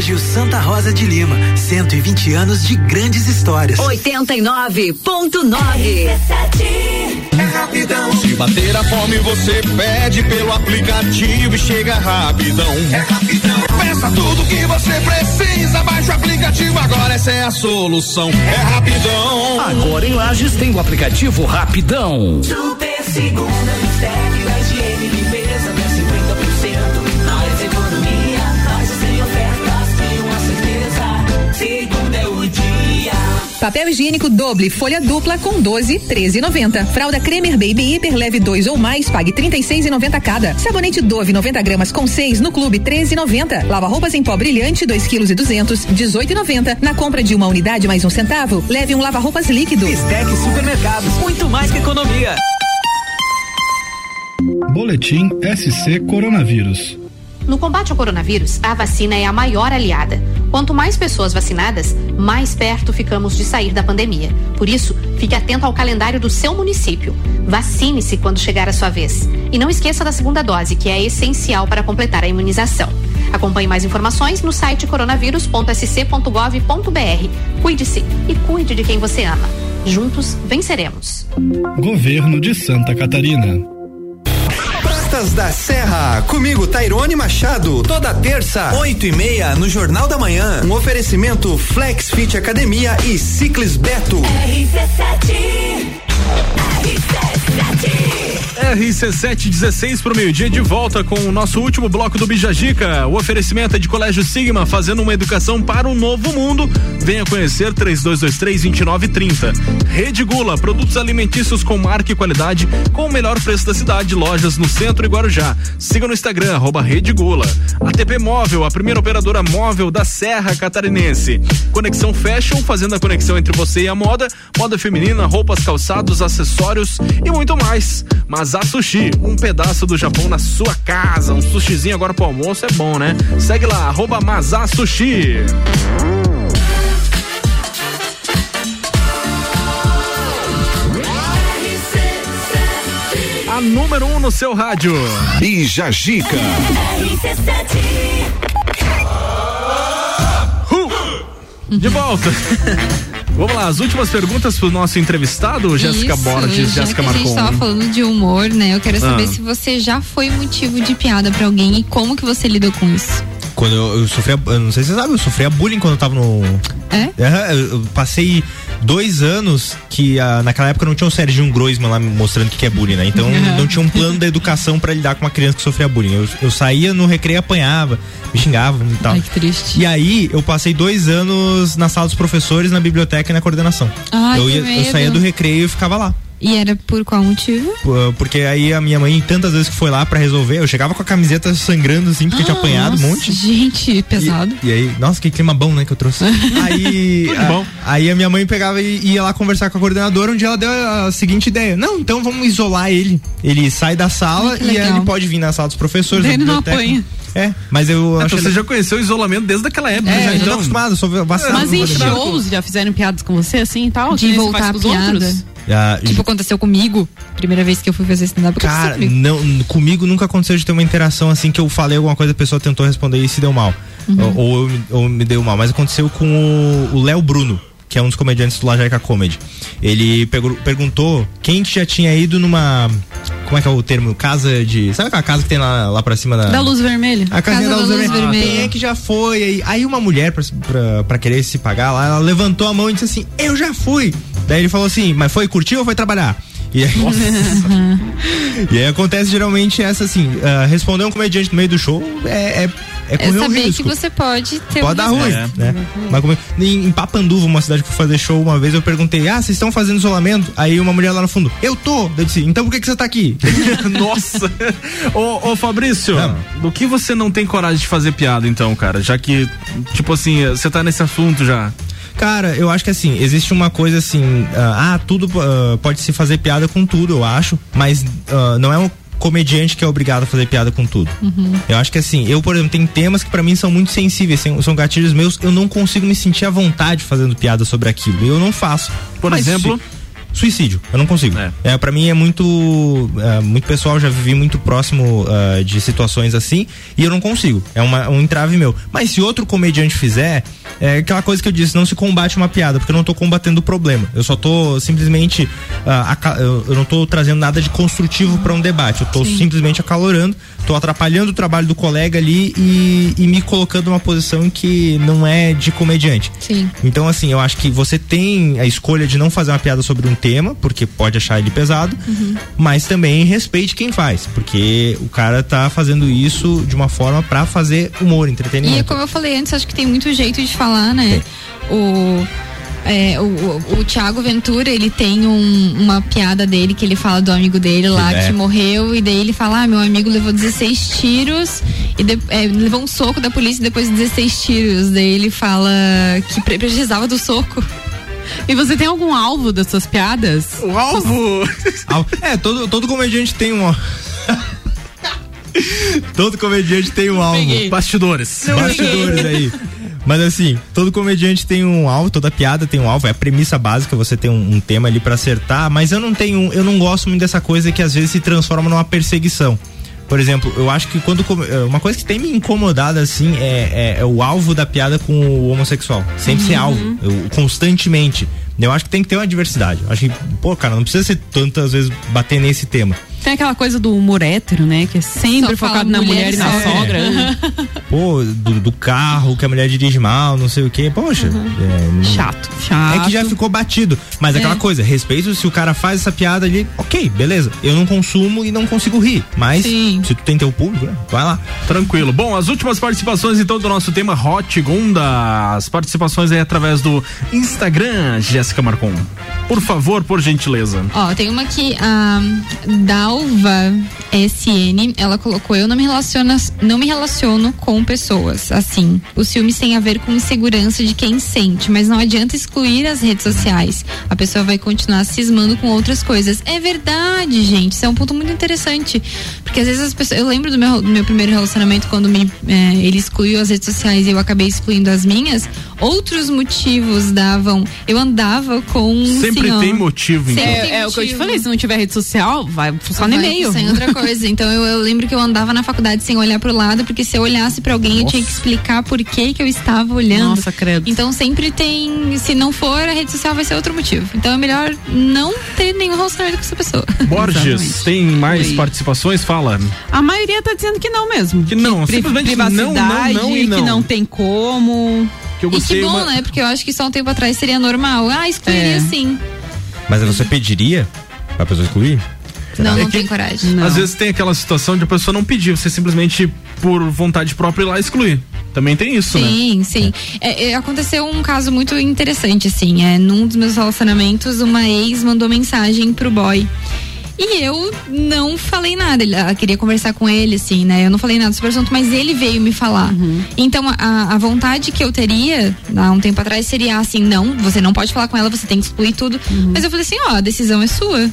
Colégio Santa Rosa de Lima, 120 anos de grandes histórias. 89.9 É rapidão. Se bater a fome, você pede pelo aplicativo e chega rapidão. É rapidão. Peça tudo que você precisa, baixa o aplicativo agora, essa é a solução. É rapidão. Agora em Lages tem o aplicativo Rapidão. Super segunda, mistério, higiene, Papel higiênico doble, folha dupla com 12, 13,90. Fralda Cremer Baby Hiper leve 2 ou mais, pague 36,90 cada. Sabonete Dove 90 gramas com 6 no clube 13,90. Lava roupas em pó brilhante 2 kg e 200, 18,90. Na compra de uma unidade mais um centavo, leve um lava roupas líquido. Bistec Supermercados, muito mais que economia. Boletim SC Coronavírus. No combate ao coronavírus, a vacina é a maior aliada. Quanto mais pessoas vacinadas, mais perto ficamos de sair da pandemia. Por isso, fique atento ao calendário do seu município. Vacine-se quando chegar a sua vez. E não esqueça da segunda dose, que é essencial para completar a imunização. Acompanhe mais informações no site coronavírus.sc.gov.br. Cuide-se e cuide de quem você ama. Juntos venceremos. Governo de Santa Catarina. Da Serra, comigo Tairone Machado, toda terça, oito e meia, no Jornal da Manhã. Um oferecimento Flex Fit Academia e Ciclis Beto. RC716 pro meio-dia de volta com o nosso último bloco do Bijagica. O oferecimento é de Colégio Sigma, fazendo uma educação para um novo mundo. Venha conhecer 3223-2930. Rede Gula, produtos alimentícios com marca e qualidade, com o melhor preço da cidade. Lojas no centro e Guarujá. Siga no Instagram, arroba Rede Gula. ATP Móvel, a primeira operadora móvel da Serra Catarinense. Conexão Fashion, fazendo a conexão entre você e a moda. Moda feminina, roupas, calçados, acessórios e muito mais. Mas Mazá Sushi, um pedaço do Japão na sua casa. Um sushizinho agora pro almoço é bom, né? Segue lá, arroba Sushi. A número um no seu rádio. Bija Gica. De volta. Vamos lá, as últimas perguntas pro nosso entrevistado, Jéssica Borges, Jéssica que a gente Marcon. tava falando de humor, né? Eu quero saber Ah. se você já foi motivo de piada pra alguém e como que você lidou com isso. Quando eu, eu sofria, eu não sei se você sabe, eu sofria bullying quando eu tava no. É? eu eu passei dois anos que ah, naquela época não tinha o Serginho Groisman lá me mostrando o que é bullying, né? Então Uhum. não tinha um plano da educação pra lidar com uma criança que sofria bullying. Eu, eu saía no recreio, apanhava, me xingavam e tal. Ai, que triste. E aí eu passei dois anos na sala dos professores, na biblioteca e na coordenação. Ai, eu, ia- eu saía do recreio e ficava lá. E era por qual motivo? Pô, Porque aí a minha mãe, tantas vezes que foi lá pra resolver, eu chegava com a camiseta sangrando assim, porque eu tinha apanhado um Nossa, monte. Gente, pesado. E aí, nossa, que clima bom, né, que eu trouxe. aí, Tudo a- bom. aí a minha mãe pegava e ia lá conversar com a coordenadora, onde ela deu a seguinte ideia: Não, então vamos isolar ele. Ele sai da sala que e legal. ele pode vir na sala dos professores. Ele não apanha. É, mas eu Ah, acho Então você já conheceu o isolamento desde aquela época, É, já, já tô então. acostumado, sou vacinado. Mas em shows já fizeram piadas com você assim e tal? De Que voltar a os piada. outros? Ah, Tipo, aconteceu comigo. Primeira vez que eu fui fazer stand-up, Cara, comigo. não, comigo nunca aconteceu de ter uma interação assim que eu falei alguma coisa, a pessoa tentou responder e se deu mal. Ou, ou eu, me- ou me deu mal. Mas aconteceu com o- o Léo Bruno, que é um dos comediantes do Lajaica Comedy. Ele pegou- perguntou quem que já tinha ido numa. Como é que é o termo? Casa de. Sabe aquela casa que tem lá, lá pra cima da. Da luz vermelha. A casinha Casa da luz, da luz vermelha. Quem é que já foi? Aí, aí uma mulher, pra, pra, pra querer se pagar lá, ela levantou a mão e disse assim: Eu já fui. Daí ele falou assim: Mas foi curtir ou foi trabalhar? E aí, e aí acontece geralmente essa assim: ah, responder um comediante no meio do show é, é, é É correr um saber que risco. você pode ter Pode um dar ruim, risco. né? Mas como- em, em Papanduva, uma cidade que eu fui fazer show uma vez, eu perguntei: Ah, vocês estão fazendo isolamento? Aí uma mulher lá no fundo: Eu tô. Eu disse: Então por que, que você tá aqui? Nossa! ô, ô Fabrício, do que você não tem coragem de fazer piada, então, cara? Já que, tipo assim, você tá nesse assunto já. Cara, eu acho que assim, existe uma coisa assim, ah, ah, tudo ah, pode se fazer piada com tudo, eu acho, mas ah, não é um comediante que é obrigado a fazer piada com tudo. Eu acho que assim, eu, por exemplo, tem temas que pra mim são muito sensíveis, são, gatilhos meus, eu não consigo me sentir à vontade fazendo piada sobre aquilo. Eu não faço. Por Mas exemplo? sui- Suicídio, eu não consigo. É. para mim é muito é, muito pessoal, já vivi muito próximo ah, de situações assim e eu não consigo. É uma, um entrave meu. Mas se outro comediante fizer, é aquela coisa que eu disse, não se combate uma piada, porque eu não tô combatendo o problema. Eu só tô simplesmente aca- eu, não tô trazendo nada de construtivo para um debate. Eu tô simplesmente acalorando, tô atrapalhando o trabalho do colega ali e, e me colocando numa posição que não é de comediante. Sim. Então, assim, eu acho que você tem a escolha de não fazer uma piada sobre um tema, porque pode achar ele pesado, mas também respeite quem faz, porque o cara tá fazendo isso de uma forma pra fazer humor, E entretenimento. como eu falei antes, acho que tem muito jeito de falar, né? O, é, o, o, o Thiago Ventura, ele tem um- uma piada dele que ele fala do amigo dele lá É. que morreu, e daí ele fala: Ah, meu amigo levou 16 tiros e de- é, levou um soco da polícia e depois 16 tiros. Daí ele fala que pre- precisava do soco. E você tem algum alvo das suas piadas? O alvo! É, todo, todo comediante tem um. todo comediante tem um alvo. Bastidores. Bastidores aí. Mas assim, todo comediante tem um alvo, toda piada tem um alvo, é a premissa básica, você tem um, um tema ali pra acertar, mas eu não tenho, eu não gosto muito dessa coisa que às vezes se transforma numa perseguição. Por exemplo, eu acho que quando eh, uma coisa que tem me incomodado assim é, é- é o alvo da piada com o homossexual. Sempre ser Uhum. alvo, eu- constantemente. Eu acho que tem que ter uma diversidade. Eu acho que, pô, cara, não precisa ser tantas vezes bater nesse tema. Tem aquela coisa do humor hétero, né? Que é sempre Só focado na mulher e na só. sogra. Pô, do, do carro, que a mulher dirige mal, não sei o quê. Poxa. é, não- Chato, chato. É que já ficou batido. Mas É. aquela coisa, respeito se o cara faz essa piada ali, ok, beleza. Eu não consumo e não consigo rir. Mas se tu tem teu público, né, vai lá. Tranquilo. Bom, as últimas participações então do nosso tema Hot Gunda. As participações aí através do Instagram, Jéssica Marcon? Por favor, por gentileza. Ó, tem uma que a Dalva SN, ela colocou: Eu não me relaciono, não me relaciono com pessoas. Assim, os ciúmes têm a ver com insegurança de quem sente, mas não adianta excluir as redes sociais. A pessoa vai continuar cismando com outras coisas. É verdade, gente. Isso é um ponto muito interessante. Porque às vezes as pessoas. Eu lembro do meu, do meu primeiro relacionamento quando me, é, ele excluiu as redes sociais e eu acabei excluindo as minhas. Outros motivos davam. Eu andava com. Sempre tem motivo, então. Sempre tem É, é o que eu te falei, se não tiver rede social, vai só no e-mail. Sem outra coisa. Então eu, eu lembro que eu andava na faculdade sem olhar pro lado, porque se eu olhasse pra alguém, eu tinha que explicar por que que eu estava olhando. Nossa, credo. Então sempre tem, se não for a rede social, vai ser outro motivo. Então é melhor não ter nenhum relacionamento com essa pessoa. Borges, tem mais participações? Fala. A maioria tá dizendo que não mesmo. Que não, Pri- simplesmente não, não, privacidade, não e não. que não tem como. Que eu E que gostei bom, uma- né? Porque eu acho que só um tempo atrás seria normal. Ah, excluiria É. sim. Mas você pediria pra pessoa excluir? Não, É não que- tem coragem. Às vezes tem aquela situação de a pessoa não pedir, você simplesmente, por vontade própria, ir lá excluir. Também tem isso, né? Sim, sim. É, é, aconteceu um caso muito interessante, assim. É, num dos meus relacionamentos, uma ex mandou mensagem pro boy. E eu não falei nada. Ele- Ela queria conversar com ele, assim, né? Eu não falei nada sobre o assunto, mas ele veio me falar. Então, a, a vontade que eu teria, há um tempo atrás, seria assim: não, você não pode falar com ela, você tem que excluir tudo. Mas eu falei assim: ó, a decisão é sua.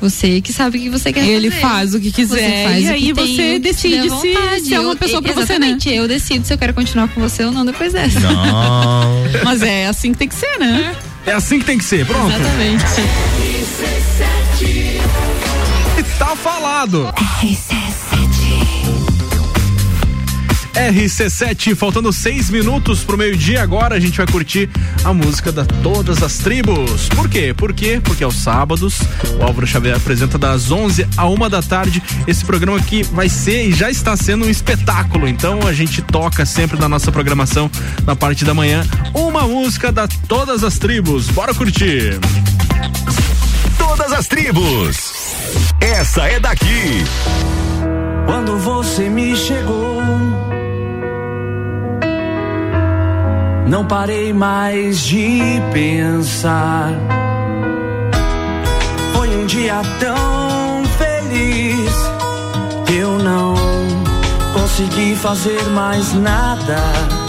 Você que sabe o que você quer Ele fazer. faz o que quiser, Você faz e o aí que você tem, decide se- se é uma Eu- pessoa pra você, né? exatamente, Eu decido se eu quero continuar com você ou não depois dessa. Não. Mas é assim que tem que ser, né? É assim que tem que ser, pronto. Exatamente. E tá falado. RC7, faltando seis minutos pro meio-dia. Agora a gente vai curtir a música da Todas as Tribos. Por quê? Por quê? Porque aos sábados o Álvaro Xavier apresenta das 11 a uma da tarde esse programa que vai ser e já está sendo um espetáculo. Então a gente toca sempre na nossa programação, na parte da manhã, uma música da Todas as Tribos. Bora curtir! Todas as tribos. Essa é daqui. Quando você me chegou, não parei mais de pensar. Foi um dia tão feliz que eu não consegui fazer mais nada.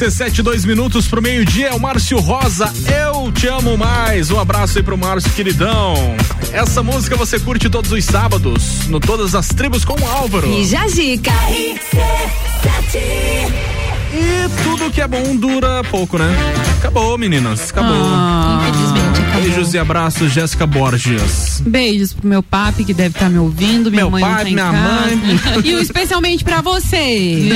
RC7, dois minutos pro meio-dia, é o Márcio Rosa, Eu Te Amo Mais. Um abraço aí pro Márcio, queridão. Essa música você curte todos os sábados, no Todas as Tribos com o Álvaro. E Jajica. E tudo que é bom dura pouco, né? Acabou, meninas. Acabou. Ah. Beijos e abraços, Jéssica Borges. Beijos pro meu papi que deve estar me ouvindo, minha Meu mãe pai, tá minha casa. mãe. E especialmente pra você.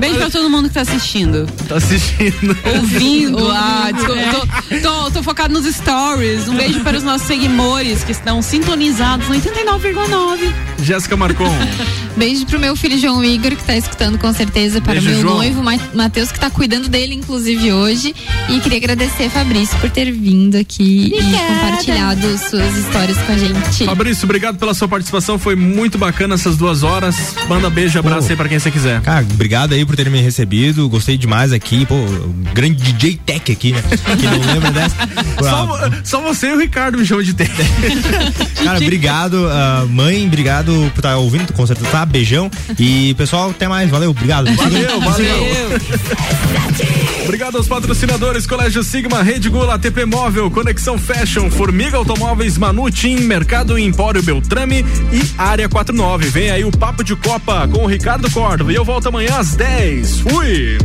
Beijo pra todo mundo que tá assistindo. Tá assistindo. Ouvindo. Ah, desculpa, tô, tô, tô focado nos stories. Um beijo para os nossos seguidores que estão sintonizados no 89,9. Jéssica Marcon. Beijo pro meu filho João Igor, que tá escutando com certeza, para Beijo, o meu João. noivo Ma- Matheus, que tá cuidando dele, inclusive, hoje. E queria agradecer, Fabrício, por ter vindo aqui e compartilhado suas histórias com a gente. Fabrício, obrigado pela sua participação. Foi muito bacana essas duas horas. Manda beijo e abraço aí pra quem você quiser. Cara, obrigado aí por terem me recebido. Gostei demais aqui. Pô, o grande DJ Tech aqui, né? Que não lembra dessa. Só, vo- só você e o Ricardo me chamam de T. Cara, obrigado, ah, mãe, obrigado por estar ouvindo, com certeza, tá? Beijão. E pessoal, até mais, valeu, obrigado. Valeu, valeu. Obrigado aos patrocinadores Colégio Sigma, Rede Gula, ATP Móvel, Conexão Fashion, Formiga Automóveis, Manutim, Mercado Empório Beltrame e Área 49. Vem aí o Papo de Copa com o Ricardo Córdova e eu volto amanhã às 10. Fui!